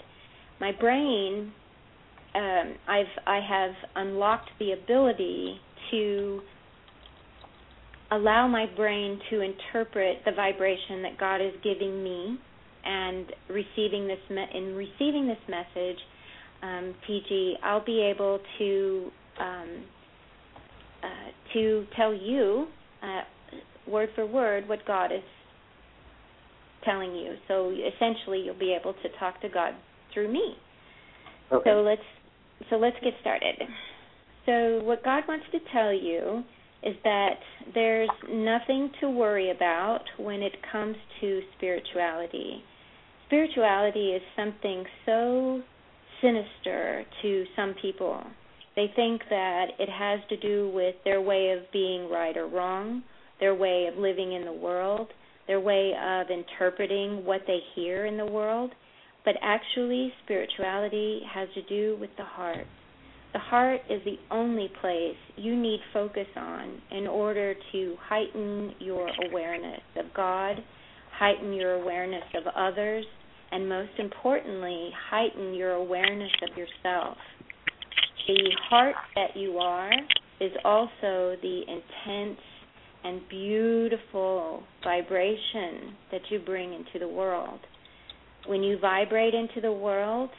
My brain, um, I've I have unlocked the ability to allow my brain to interpret the vibration that God is giving me, and receiving this me- in receiving this message, um, TG, I'll be able to um, uh, to tell you uh, word for word what God is telling you. So essentially, you'll be able to talk to God through me. Okay. So let's so let's get started. So what God wants to tell you is that there's nothing to worry about when it comes to spirituality. Spirituality is something so sinister to some people. They think that it has to do with their way of being right or wrong, their way of living in the world, their way of interpreting what they hear in the world. But actually, spirituality has to do with the heart. The heart is the only place you need focus on in order to heighten your awareness of God, heighten your awareness of others, and most importantly, heighten your awareness of yourself. The heart that you are is also the intense and beautiful vibration that you bring into the world. When you vibrate into the world,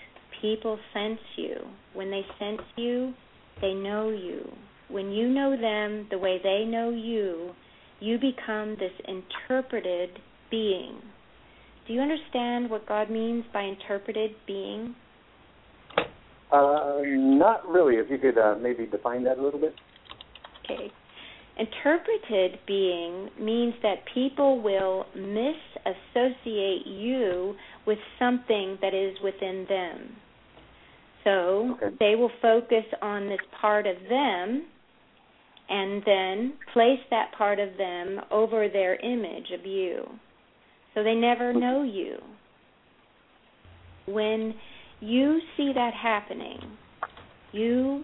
people sense you. When they sense you, they know you. When you know them the way they know you, you become this interpreted being. Do you understand what God means by interpreted being? Uh, not really. If you could uh, maybe define that a little bit. Okay. Interpreted being means that people will misassociate you with something that is within them. So okay. they will focus on this part of them and then place that part of them over their image of you. So they never know you. When you see that happening, you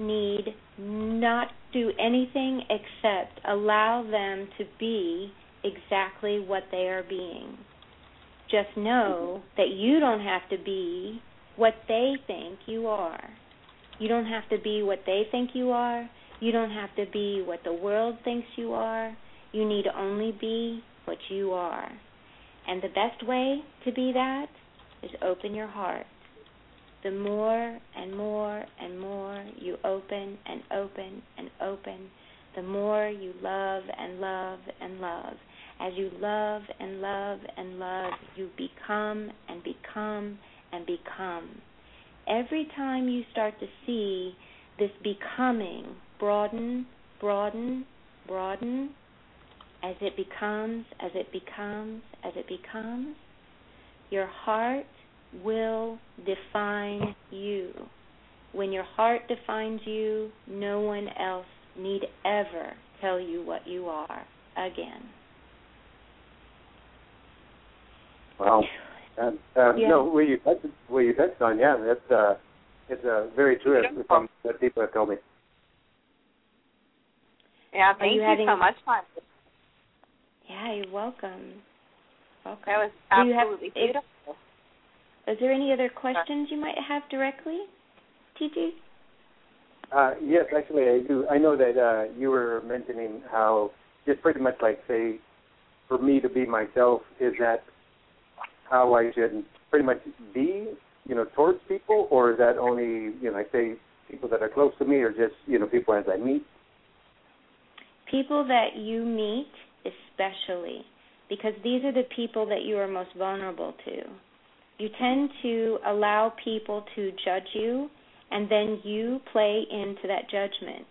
need not do anything except allow them to be exactly what they are being. Just know that you don't have to be what they think you are. You don't have to be what they think you are. You don't have to be what the world thinks you are. You need only be what you are. And the best way to be that is open your heart. The more and more and more you open and open and open, the more you love and love and love. As you love and love and love, you become and become and become. Every time you start to see this becoming broaden, broaden, broaden, as it becomes, as it becomes, as it becomes, your heart will define you. When your heart defines you, no one else need ever tell you what you are again. Wow. And um, Yeah. no, where you touched, where you touched on, yeah, that's uh, it's uh, very true. It's from that people have told me. Yeah, thank you you, having- so much, Mark. Yeah, you're welcome. Welcome. That was Do you have- absolutely is- beautiful. Is there any other questions you might have directly, TG? Uh, yes, actually, I do. I know that uh, you were mentioning how just pretty much like say, for me to be myself is that how I should pretty much be, you know, towards people, or is that only you know, I say people that are close to me, or just you know, people as I meet? People that you meet, especially, because these are the people that you are most vulnerable to. You tend to allow people to judge you, and then you play into that judgment.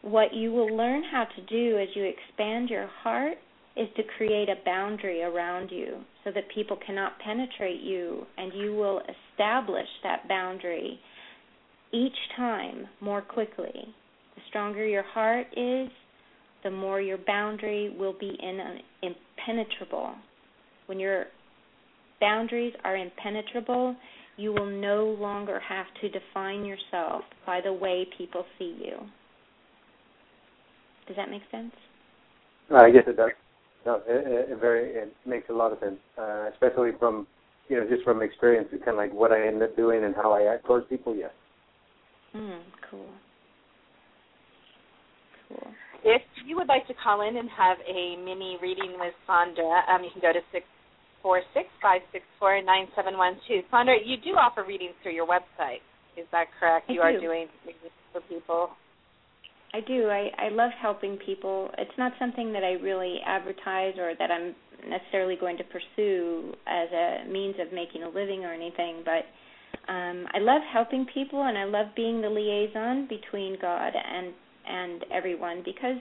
What you will learn how to do as you expand your heart is to create a boundary around you so that people cannot penetrate you, and you will establish that boundary each time more quickly. The stronger your heart is, the more your boundary will be in, impenetrable. When your boundaries are impenetrable, you will no longer have to define yourself by the way people see you. Does that make sense? Uh, I guess it does. No, it, it very it makes a lot of sense, uh, especially from you know just from experience, kind of like what I end up doing and how I act towards people. Yes. Mm, cool. Cool. If you would like to call in and have a mini reading with Sondra, um, you can go to six four six five six four nine seven one two. Sondra, you do offer readings through your website. Is that correct? I you are doing readings for people. I do. I, I love helping people. It's not something that I really advertise or that I'm necessarily going to pursue as a means of making a living or anything, but um, I love helping people and I love being the liaison between God and and everyone because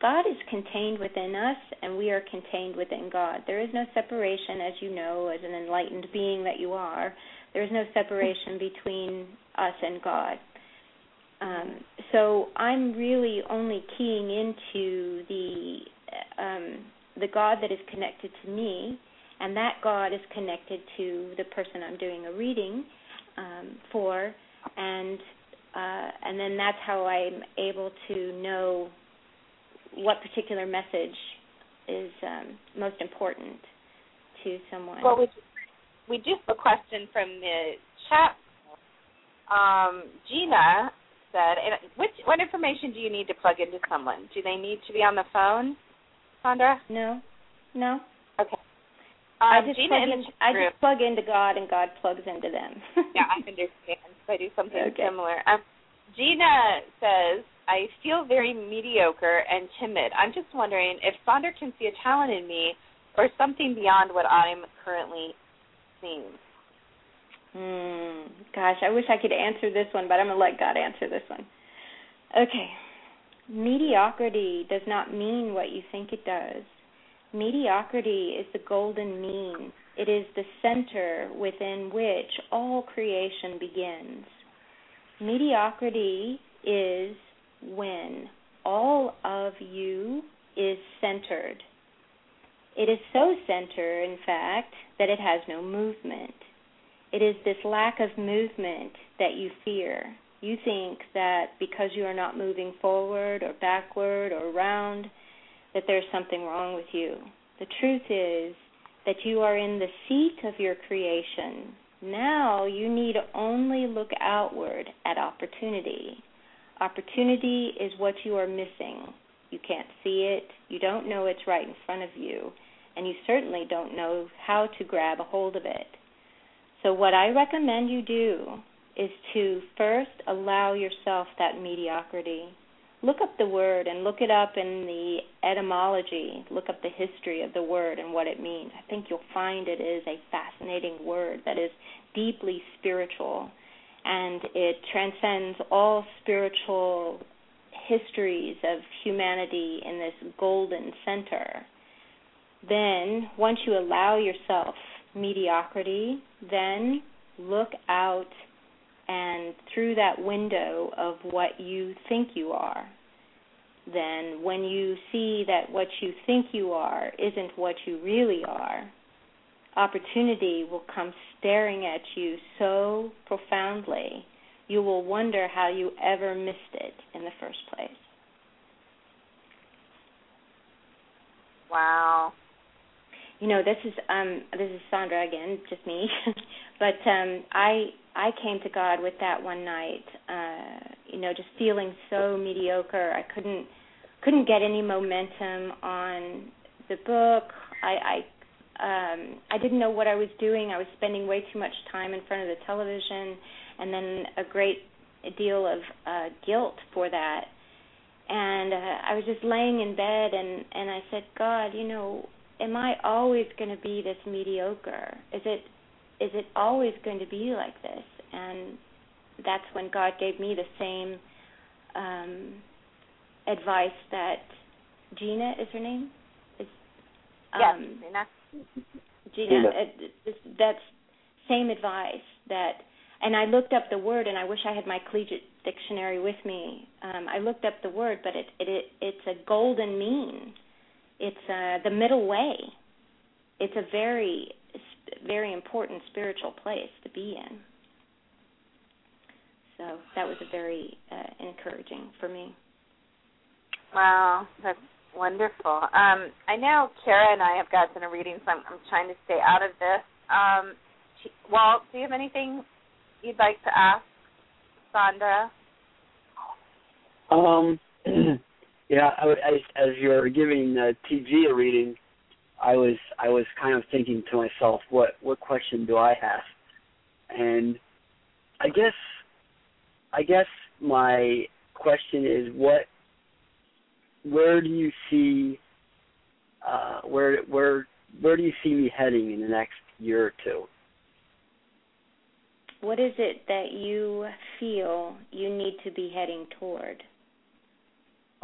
God is contained within us and we are contained within God. There is no separation, as you know, as an enlightened being that you are. There is no separation between us and God. Um, so I'm really only keying into the um, the God that is connected to me, and that God is connected to the person I'm doing a reading um, for, and uh, and then that's how I'm able to know what particular message is um, most important to someone. Well, we we do have a question from the chat. Um, Gina said, and which, what information do you need to plug into someone? Do they need to be on the phone, Sondra? No, no. Okay. Um, I just Gina plug in, I just plug into God, and God plugs into them. yeah, I *laughs* understand. I do something okay. similar. Um, Gina says, I feel very mediocre and timid. I'm just wondering if Sondra can see a talent in me or something beyond what I'm currently seeing. Hmm. Gosh, I wish I could answer this one, but I'm going to let God answer this one. Okay. Mediocrity does not mean what you think it does. Mediocrity is the golden mean. It is the center within which all creation begins. Mediocrity is when all of you is centered. It is so centered, in fact, that it has no movement. It is this lack of movement that you fear. You think that because you are not moving forward or backward or around, that there's something wrong with you. The truth is that you are in the seat of your creation. Now you need only look outward at opportunity. Opportunity is what you are missing. You can't see it, you don't know it's right in front of you, and you certainly don't know how to grab a hold of it. So, what I recommend you do is to first allow yourself that mediocrity. Look up the word and look it up in the etymology. Look up the history of the word and what it means. I think you'll find it is a fascinating word that is deeply spiritual and it transcends all spiritual histories of humanity in this golden center. Then, once you allow yourself mediocrity, then look out and through that window of what you think you are. Then, when you see that what you think you are isn't what you really are, opportunity will come staring at you so profoundly, you will wonder how you ever missed it in the first place. Wow you know this is um this is Sondra again, just me. *laughs* but um I I came to God with that one night, uh, you know, just feeling so mediocre. I couldn't couldn't get any momentum on the book. I I um I didn't know what I was doing. I was spending way too much time in front of the television and then a great deal of uh guilt for that. And uh, I was just laying in bed and and I said, "God, you know, am I always going to be this mediocre? Is it is it always going to be like this? And that's when God gave me the same um, advice that Gina is her name. Is, um, yes, Gina. Gina. It, that's same advice that, and I looked up the word, and I wish I had my collegiate dictionary with me. Um, I looked up the word, but it, it, it it's a golden mean it's uh, the middle way. It's a very, very important spiritual place to be in. So that was a very uh, encouraging for me. Wow, that's wonderful. Um, I know Cara and I have gotten a reading, so I'm, I'm trying to stay out of this. Um, Walt, do you have anything you'd like to ask Sondra? Um, *clears throat* Yeah, I, I, as you're giving uh, TG a reading, I was I was kind of thinking to myself, what what question do I have? And I guess I guess my question is what where do you see uh, where where where do you see me heading in the next year or two? What is it that you feel you need to be heading toward?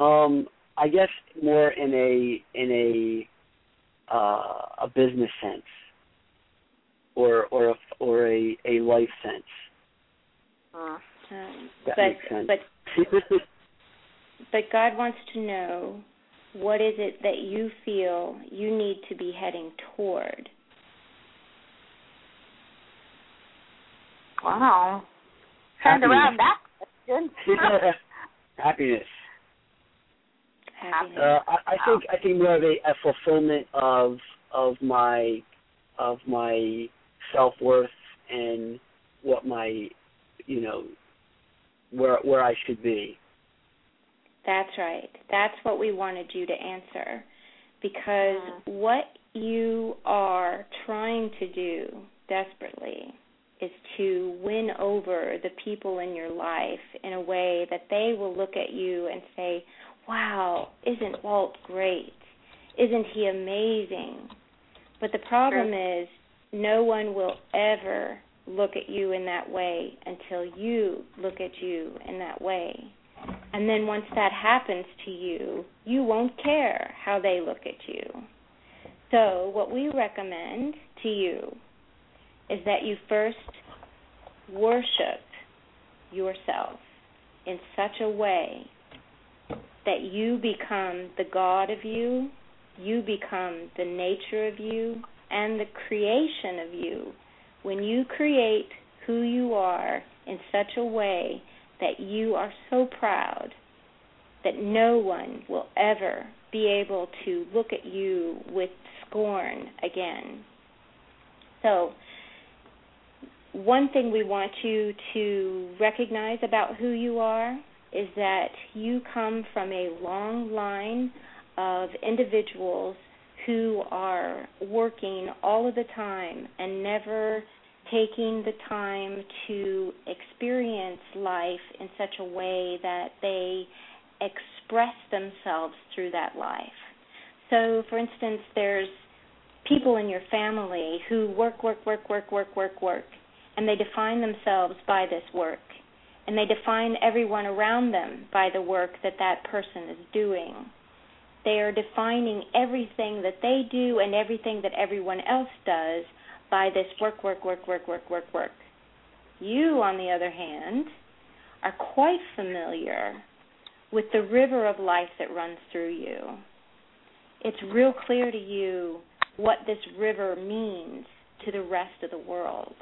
Um, I guess more in a in a uh, a business sense, or or a or a a life sense. Um, That but makes sense. but *laughs* but God wants to know what is it that you feel you need to be heading toward. Wow. Turned *laughs* Happiness. around that question. Happiness. Happiness. Uh, I, I think I think more of a, a fulfillment of of my of my self worth and what my you know where where I should be. That's right. That's what we wanted you to answer. Because what you are trying to do desperately is to win over the people in your life in a way that they will look at you and say, Wow, isn't Walt great? Isn't he amazing? But the problem is, no one will ever look at you in that way until you look at you in that way. And then once that happens to you, you won't care how they look at you. So, what we recommend to you is that you first worship yourself in such a way that you become the God of you, you become the nature of you, and the creation of you. When you create who you are in such a way that you are so proud that no one will ever be able to look at you with scorn again. So, one thing we want you to recognize about who you are is that you come from a long line of individuals who are working all of the time and never taking the time to experience life in such a way that they express themselves through that life. So, for instance, there's people in your family who work, work, work, work, work, work, work, and they define themselves by this work. And they define everyone around them by the work that that person is doing. They are defining everything that they do and everything that everyone else does by this work, work, work, work, work, work, work. You, on the other hand, are quite familiar with the river of life that runs through you. It's real clear to you what this river means to the rest of the world.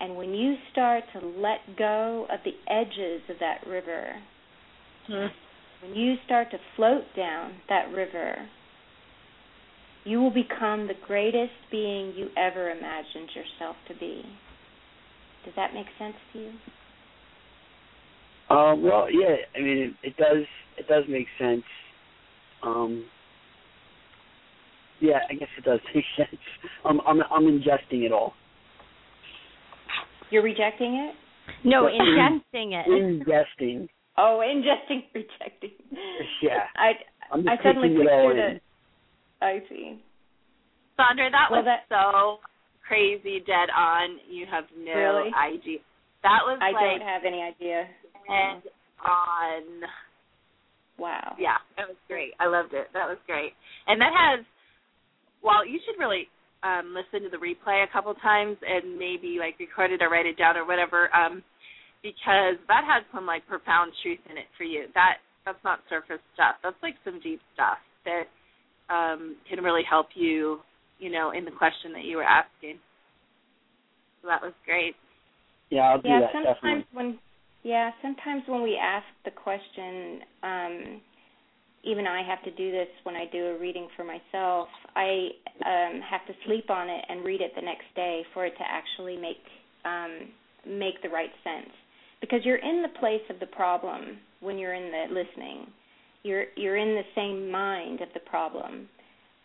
And when you start to let go of the edges of that river, when you start to float down that river, you will become the greatest being you ever imagined yourself to be. Does that make sense to you? Um, well, yeah, I mean it, it does it does make sense. Um, yeah, I guess it does *laughs* make sense. I'm I'm I'm ingesting it all. You're rejecting it? No, But- ingesting it. Ingesting. Oh, ingesting, *laughs* rejecting. Yeah. I I'm I suddenly taking it all in. it. I see. Sondra, that Well, was that- so crazy dead on. You have no Really? idea. That was I like don't have any idea. And on. Wow. Yeah, that was great. I loved it. That was great. And that has well, you should really um listen to the replay a couple times and maybe like record it or write it down or whatever um because that has some like profound truth in it for you. That that's not surface stuff. That's like some deep stuff that um can really help you, you know, in the question that you were asking. So that was great. Yeah, I'll do yeah, that sometimes definitely. when yeah, sometimes when we ask the question, um, even I have to do this when I do a reading for myself. I um, have to sleep on it and read it the next day for it to actually make um, make the right sense. Because you're in the place of the problem when you're in the listening. You're you're in the same mind of the problem.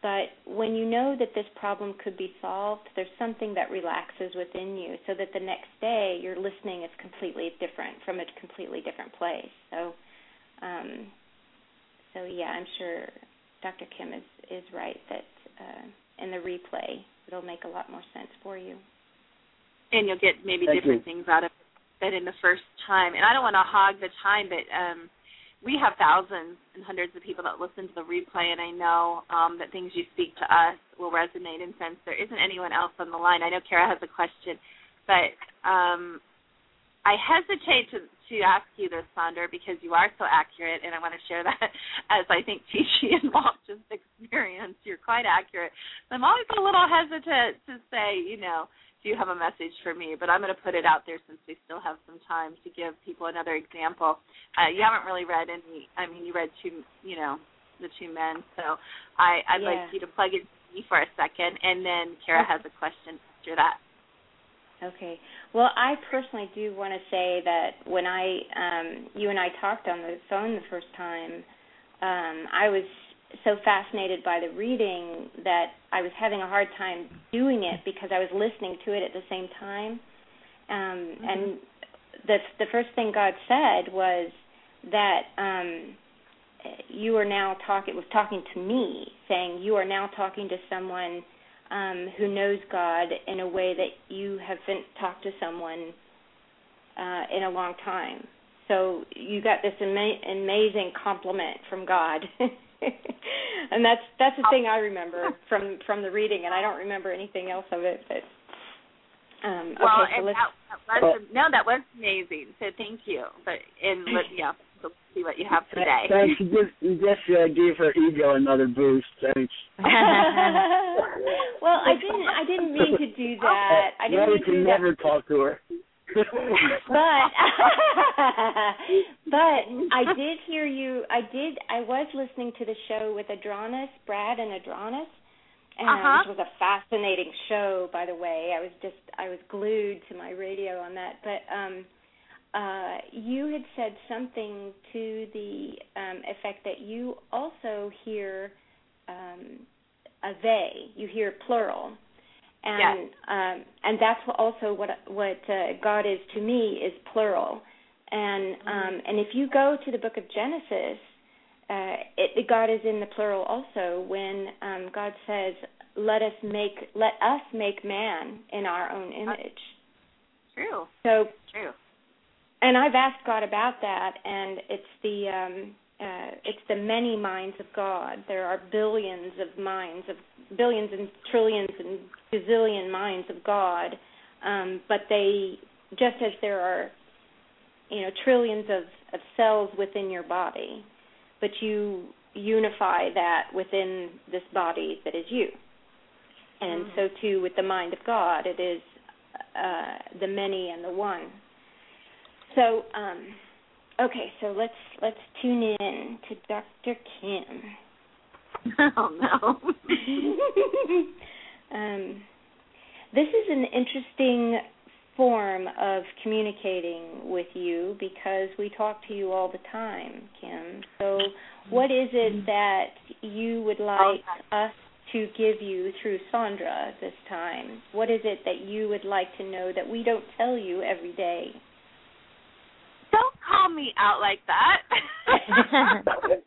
But when you know that this problem could be solved, there's something that relaxes within you so that the next day your listening is completely different from a completely different place. So um so yeah, I'm sure Dr. Kim is is right that uh in the replay it'll make a lot more sense for you. and you'll get maybe Thank different you. things out of it than in the first time. And I don't want to hog the time, but um, we have thousands and hundreds of people that listen to the replay, and I know um, that things you speak to us will resonate. And since there isn't anyone else on the line, I know Cara has a question, but um, I hesitate to to ask you this, Sondra, because you are so accurate, and I want to share that *laughs* as I think TG *laughs* and Walt just experienced. You're quite accurate. I'm always a little hesitant to say, you know, do you have a message for me? But I'm going to put it out there since we still have some time to give people another example. Uh, you haven't really read any. I mean, you read two, you know, the two men. So I, I'd Yeah. like you to plug in me for a second, and then Cara has a question after that. Okay. Well, I personally do want to say that when I um you and I talked on the phone the first time, um I was so fascinated by the reading that I was having a hard time doing it because I was listening to it at the same time. Um and the the first thing God said was that um you are now talking was talking to me saying you are now talking to someone um, who knows God in a way that you haven't talked to someone uh, in a long time. So you got this ama- amazing compliment from God, *laughs* and that's that's the thing I remember from from the reading, and I don't remember anything else of it. But um, Well, okay, so and that, that was no, that was amazing. So thank you. But and let, yeah, so let's see what you have today. Thanks. You just, you just uh, gave her ego another boost. Thanks. *laughs* *laughs* well, I didn't. I didn't mean to do that. I didn't we mean to can do that. never talk to her. *laughs* but but I did hear you. I did. I was listening to the show with Adronis, Brad, and Adronis, and Uh-huh. which was a fascinating show, by the way. I was just I was glued to my radio on that. But um, uh, you had said something to the um, effect that you also hear um, a they. You hear plural and um and that's also what what uh, God is to me is plural and um and if you go to the book of Genesis uh it, God is in the plural also when um God says let us make let us make man in our own image True. so True. And I've asked God about that, and it's the um, uh, it's the many minds of God. There are billions of minds of billions and trillions and gazillion minds of God, um, but they just as there are you know trillions of, of cells within your body, but you unify that within this body that is you. And so too with the mind of God, it is uh, the many and the one. So, um, okay, so let's let's tune in to Dr. Kim. *laughs* Oh no. *laughs* um, this is an interesting form of communicating with you because we talk to you all the time, Kim. So, what is it that you would like us to give you through Sondra this time? What is it that you would like to know that we don't tell you every day? Don't call me out like that. *laughs*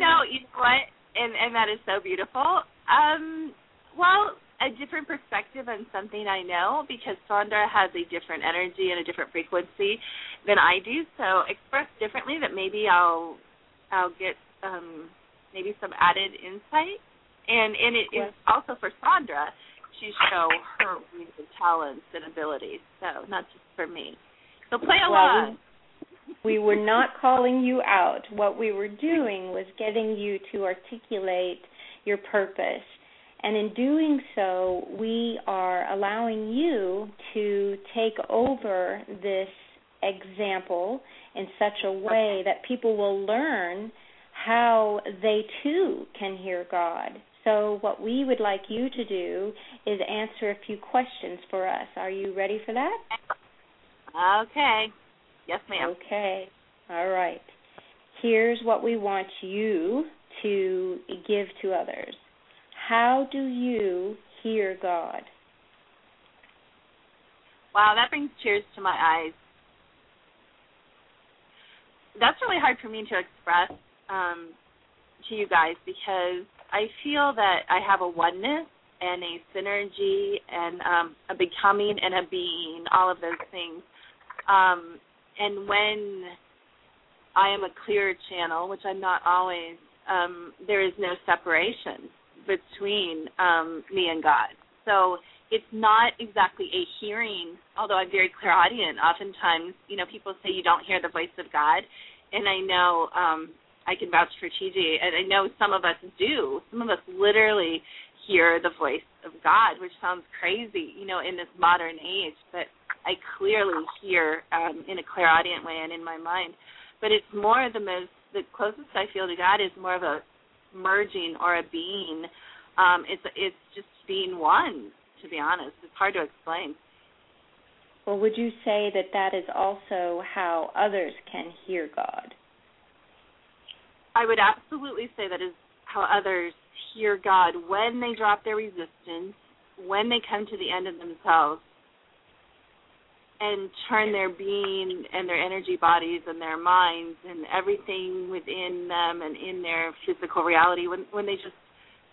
no, you know what? And and that is so beautiful. Um, well, a different perspective on something I know because Sondra has a different energy and a different frequency than I do. So expressed differently, that maybe I'll I'll get um maybe some added insight. And and it is also for Sondra to show her talents and abilities. So not just for me. So play Well, along. we were not calling you out. What we were doing was getting you to articulate your purpose. And in doing so, we are allowing you to take over this example in such a way that people will learn how they too can hear God. So, what we would like you to do is answer a few questions for us. Are you ready for that? Okay. Yes, ma'am. Okay. All right. Here's what we want you to give to others. How do you hear God? Wow, that brings tears to my eyes. That's really hard for me to express um, to you guys because I feel that I have a oneness and a synergy and um, a becoming and a being, all of those things. Um, and when I am a clear channel, which I'm not always, um, there is no separation between um, me and God. So it's not exactly a hearing, although I'm very clairaudient. Oftentimes, you know, people say you don't hear the voice of God, and I know um, I can vouch for TG, and I know some of us do. Some of us literally hear the voice of God, which sounds crazy, you know, in this modern age, but I clearly hear um, in a clairaudient way and in my mind. But it's more the most, the closest I feel to God is more of a merging or a being. Um, it's it's just being one. To be honest, it's hard to explain. Well, would you say that that is also how others can hear God? I would absolutely say that is how others hear God when they drop their resistance, when they come to the end of themselves, and turn their being and their energy bodies and their minds and everything within them and in their physical reality when when they just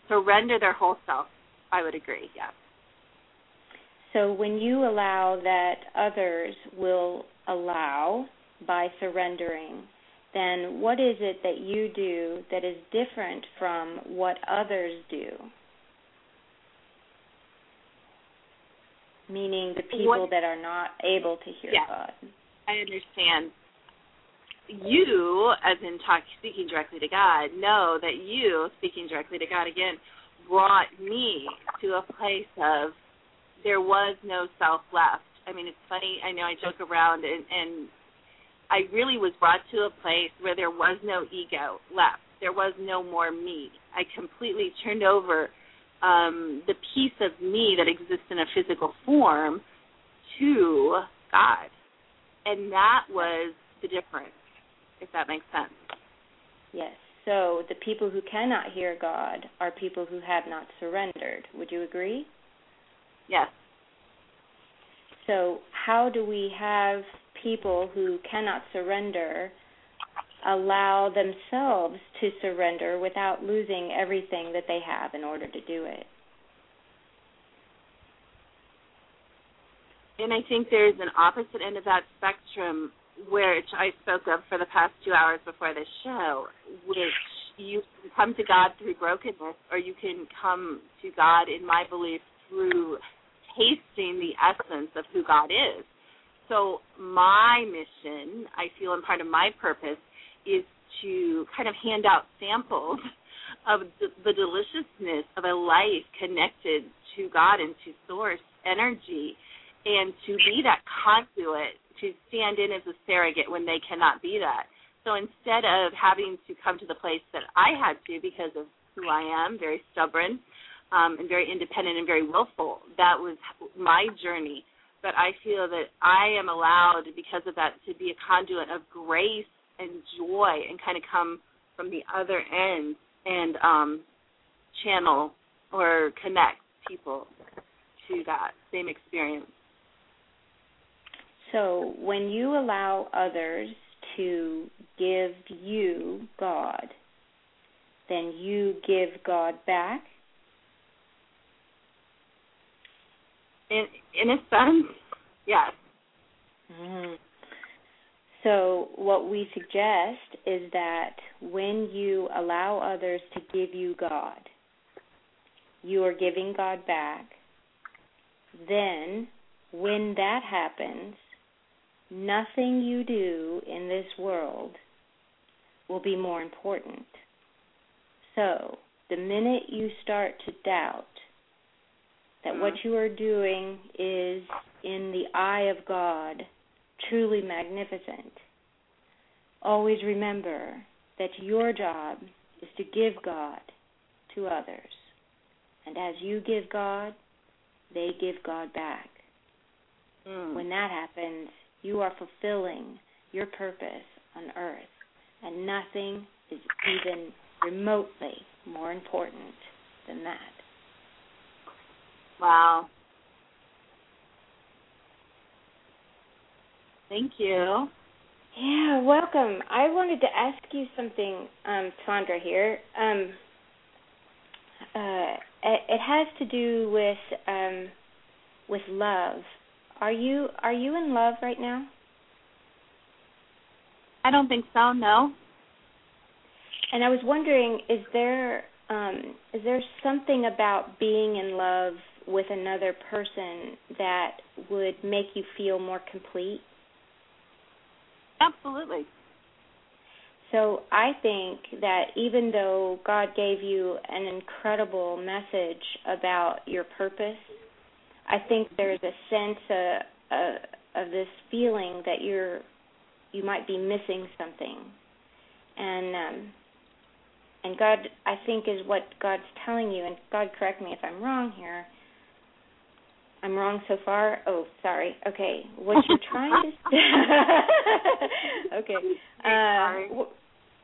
surrender their whole self i would agree yeah so when you allow that others will allow by surrendering then what is it that you do that is different from what others do? Meaning the people what, that are not able to hear yeah, God. I understand. You, as in talk, speaking directly to God, know that you, speaking directly to God again, brought me to a place of there was no self left. I mean, it's funny. I know I joke around and, and I really was brought to a place where there was no ego left. There was no more me. I completely turned over um, the piece of me that exists in a physical form to God. And that was the difference, if that makes sense. Yes. So the people who cannot hear God are people who have not surrendered. Would you agree? Yes. So, how do we have people who cannot surrender allow themselves to surrender without losing everything that they have in order to do it. And I think there's an opposite end of that spectrum, which I spoke of for the past two hours before this show, which you can come to God through brokenness, or you can come to God, in my belief, through tasting the essence of who God is. So my mission, I feel, and part of my purpose is to kind of hand out samples of the, deliciousness of a life connected to God and to source energy and to be that conduit to stand in as a surrogate when they cannot be that. So instead of having to come to the place that I had to because of who I am, very stubborn um, and very independent and very willful, that was my journey but I feel that I am allowed because of that to be a conduit of grace and joy and kind of come from the other end and um, channel or connect people to that same experience. So when you allow others to give you God, then you give God back In in a sense, yes. Mm-hmm. So what we suggest is that when you allow others to give you God, you are giving God back. Then, when that happens, nothing you do in this world will be more important. So, the minute you start to doubt that what mm-hmm. you are doing is, in the eye of God, truly magnificent. Always remember that your job is to give God to others. And as you give God, they give God back. Mm. When that happens, you are fulfilling your purpose on earth, and nothing is even remotely more important than that. Wow. Thank you. Yeah, welcome. I wanted to ask you something, um, Sondra here. Um, uh, it, it has to do with um, with love. Are you are you in love right now? I don't think so. No. And I was wondering, is there um, is there something about being in love with another person that would make you feel more complete? Absolutely. So I think that even though God gave you an incredible message about your purpose, I think there's a sense uh, uh, of this feeling that you're you might be missing something, and um, and God I think is what God's telling you. And God, correct me if I'm wrong here. I'm wrong so far. Oh, sorry. Okay, what you're trying to *laughs* *laughs* okay. Uh,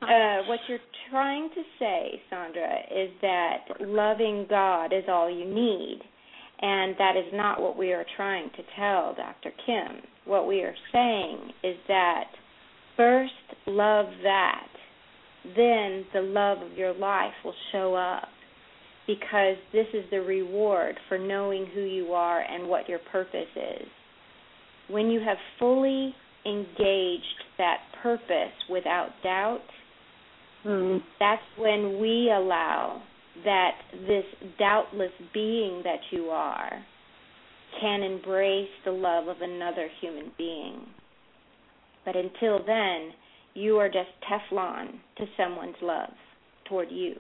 uh, what you're trying to say, Sondra, is that loving God is all you need. And that is not what we are trying to tell Dr. Kim. What we are saying is that first love that, then the love of your life will show up because this is the reward for knowing who you are and what your purpose is. When you have fully engaged that purpose without doubt, mm. that's when we allow that this doubtless being that you are can embrace the love of another human being. But until then, you are just Teflon to someone's love toward you.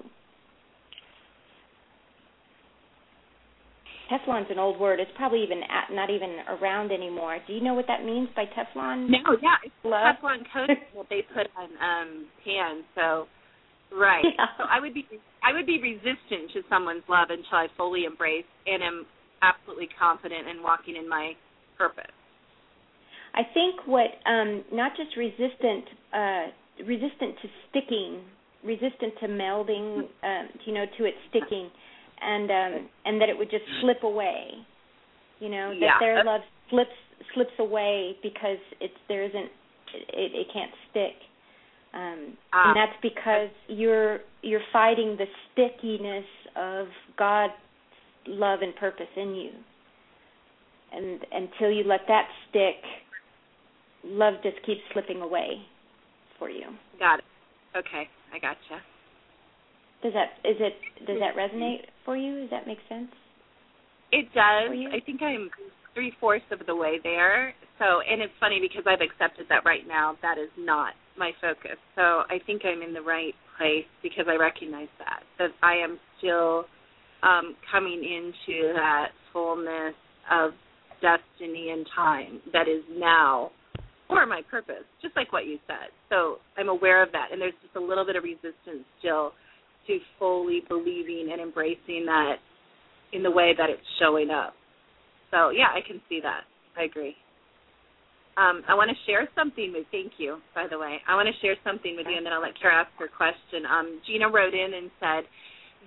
Teflon's an old word. It's probably even at, not even around anymore. Do you know what that means by Teflon? No, yeah, it's Love? Teflon coating *laughs* that they put on um pans. So, right. Yeah. So I would be I would be resistant to someone's love until I fully embrace and am absolutely confident in walking in my purpose. I think what um not just resistant uh resistant to sticking, resistant to melding, um, you know, to it sticking and um and that it would just slip away. You know, that Yeah. their love slips slips away because it's there isn't it, it can't stick. Um Ah. and that's because you're you're fighting the stickiness of God's love and purpose in you. And until you let that stick, love just keeps slipping away for you. Got it. Okay, I gotcha. Does that is it does that resonate for you? Does that make sense? It does. I think I'm three fourths of the way there. So, and it's funny because I've accepted that right now that is not my focus. So I think I'm in the right place because I recognize that that I am still um, coming into that fullness of destiny and time that is now for my purpose, just like what you said. So I'm aware of that, and there's just a little bit of resistance still to fully believing and embracing that in the way that it's showing up. So yeah, I can see that. I agree. Um, I want to share something with. Thank you, by the way. I want to share something with you, and then I'll let Cara ask her question. Um, Gina wrote in and said,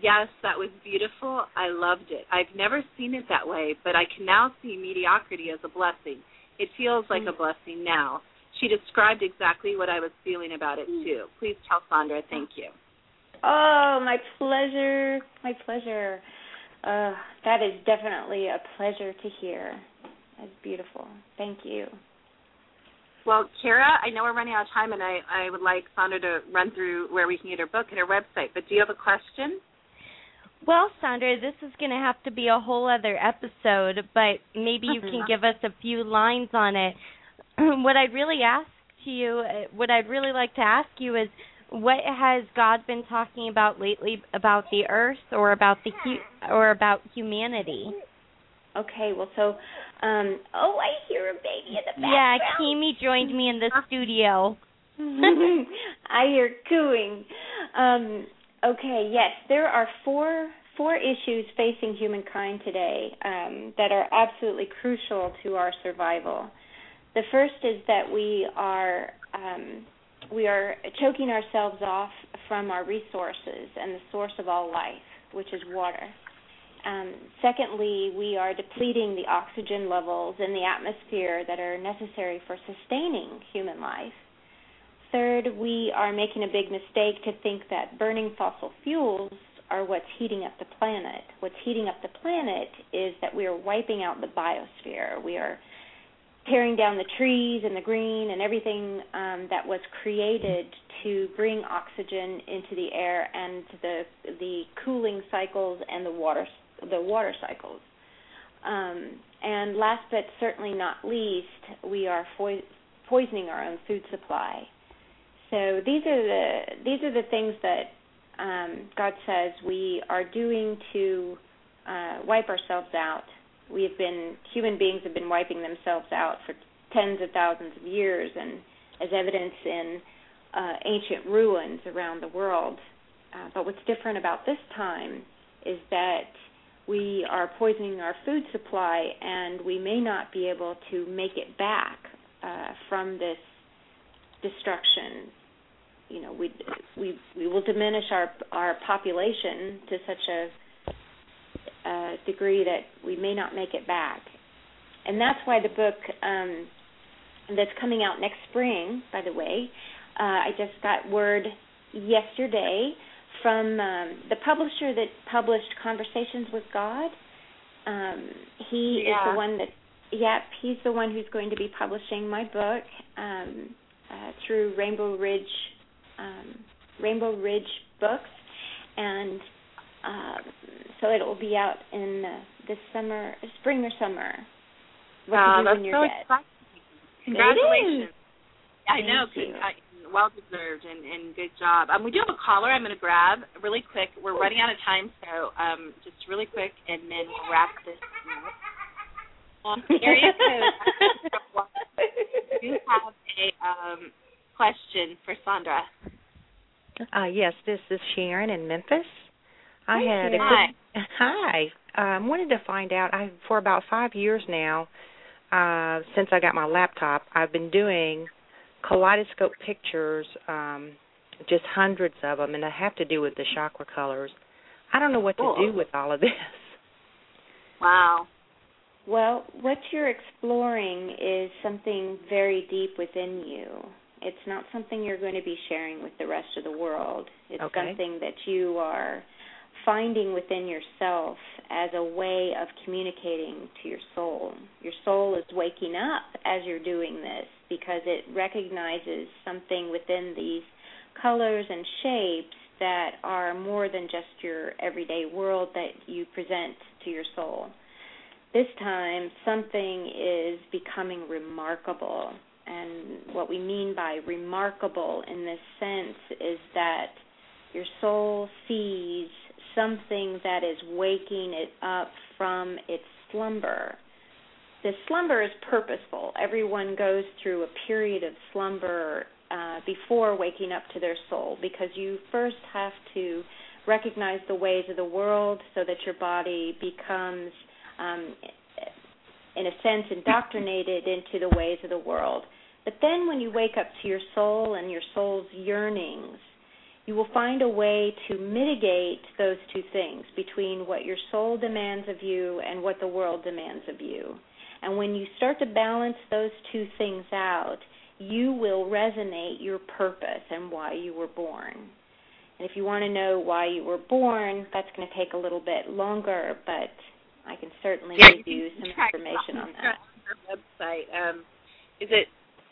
"Yes, that was beautiful. I loved it. I've never seen it that way, but I can now see mediocrity as a blessing. It feels like a blessing now." She described exactly what I was feeling about it too. Please tell Sondra. Thank you. Oh, my pleasure. My pleasure. Uh, that is definitely a pleasure to hear. That's beautiful. Thank you. Well, Cara, I know we're running out of time, and I, I would like Sondra to run through where we can get her book and her website. But do you have a question? Well, Sondra, this is going to have to be a whole other episode, but maybe you can give us a few lines on it. *clears throat* what I'd really ask to you, uh, what I'd really like to ask you is, what has God been talking about lately about the earth or about the hu- or about humanity? Okay, well, so, um, oh, I hear a baby in the background. Yeah. Kimi joined me in the studio. *laughs* I hear cooing. Um, okay, yes, there are four four issues facing humankind today um, that are absolutely crucial to our survival. The first is that we are um, we are choking ourselves off from our resources and the source of all life, which is water. Um, secondly, we are depleting the oxygen levels in the atmosphere that are necessary for sustaining human life. Third, we are making a big mistake to think that burning fossil fuels are what's heating up the planet. What's heating up the planet is that we are wiping out the biosphere. We are tearing down the trees and the green and everything um, that was created to bring oxygen into the air and the the cooling cycles and the water the water cycles. Um, and last but certainly not least, we are fo- poisoning our own food supply. So these are the these are the things that um, God says we are doing to uh, wipe ourselves out. We have been human beings have been wiping themselves out for tens of thousands of years, and as evidence in uh, ancient ruins around the world. Uh, but what's different about this time is that we are poisoning our food supply, and we may not be able to make it back uh, from this destruction. You know, we we we will diminish our our population to such a, a degree that we may not make it back, and that's why the book um, that's coming out next spring, by the way, uh, I just got word yesterday from um, the publisher that published Conversations with God. Um, he yeah. is the one that, yep, he's the one who's going to be publishing my book um, uh, through Rainbow Ridge, um, Rainbow Ridge Books, and uh, so it will be out in uh, this summer, spring or summer. What wow, to that's so dead. exciting. Congratulations. I know. you. I, well deserved and, and good job. Um, we do have a caller I'm going to grab really quick. We're running out of time, so um, just really quick, and then we'll wrap this up. Um, area code. *laughs* you have a um, question for Sondra. Uh, yes, this is Sharon in Memphis. I Hi, had a Sharon. quick, hi. Um, I wanted to find out. I for about five years now, uh, since I got my laptop, I've been doing kaleidoscope pictures, um, just hundreds of them, and they have to do with the chakra colors. I don't know what to do with all of *laughs* this. Wow. Well, what you're exploring is something very deep within you. It's not something you're going to be sharing with the rest of the world. It's Okay. something that you are finding within yourself as a way of communicating to your soul. Your soul is waking up as you're doing this because it recognizes something within these colors and shapes that are more than just your everyday world that you present to your soul. This time, something is becoming remarkable. And what we mean by remarkable in this sense is that your soul sees something that is waking it up from its slumber. The slumber is purposeful. Everyone goes through a period of slumber uh, before waking up to their soul because you first have to recognize the ways of the world so that your body becomes, um, in a sense, indoctrinated into the ways of the world. But then when you wake up to your soul and your soul's yearnings, you will find a way to mitigate those two things between what your soul demands of you and what the world demands of you. And when you start to balance those two things out, you will resonate your purpose and why you were born. And if you want to know why you were born, that's going to take a little bit longer, but I can certainly Yeah, give you some information on that. Website. Um, is it?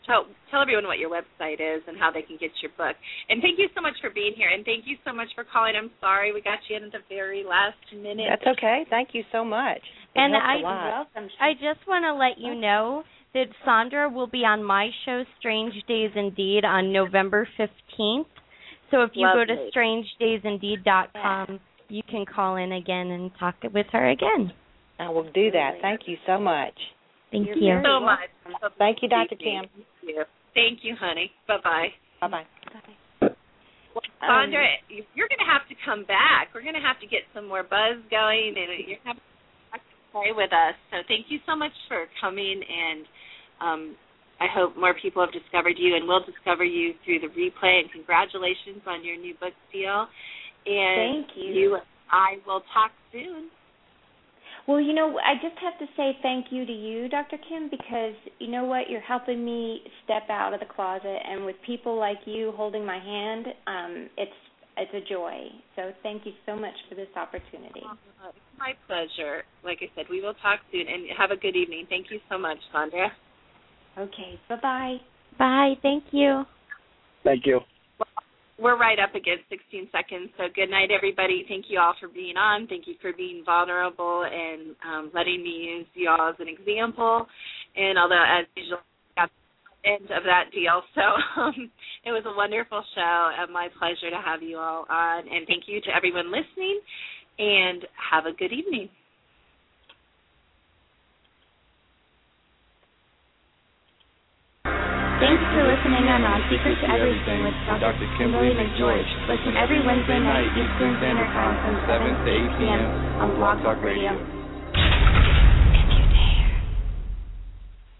Tell tell everyone what your website is and how they can get your book. And thank you so much for being here. And thank you so much for calling. I'm sorry we got you in at the very last minute. That's okay. Thank you so much. It And helps I a lot. I just want to let you know that Sondra will be on my show Strange Days Indeed on November 15th. So if you go to Lovely. strangedaysindeed.com, you can call in again and talk with her again. I will do that. Thank you so much. Thank You're you. so much. Thank you, Dr. Kim. Thank you. Thank you, honey. Bye bye. Bye bye. Well, Sondra, you're going to have to come back. We're going to have to get some more buzz going, and you're going to have to play with us. So thank you so much for coming, and um, I hope more people have discovered you, and will discover you through the replay. And congratulations on your new book deal. And Thank you. You, I will talk soon. Well, you know, I just have to say thank you to you, Dr. Kim, because you know what? You're helping me step out of the closet, and with people like you holding my hand, um, it's it's a joy. So thank you so much for this opportunity. Uh, it's my pleasure. Like I said, we will talk soon, and have a good evening. Thank you so much, Sondra. Okay. Bye bye. Bye. Thank you. Thank you. We're right up against 16 seconds, so good night, everybody. Thank you all for being on. Thank you for being vulnerable and um, letting me use you all as an example. And although, as usual, got the end of that deal, so *laughs* um, it was a wonderful show. and my pleasure to have you all on. And thank you to everyone listening. And have a good evening. Thanks for listening on On Secret to Everything with Dr. Kimberly McGeorge. Listen every Wednesday night Eastern Standard Time from 7 to 8 p.m. on Blog Talk Radio.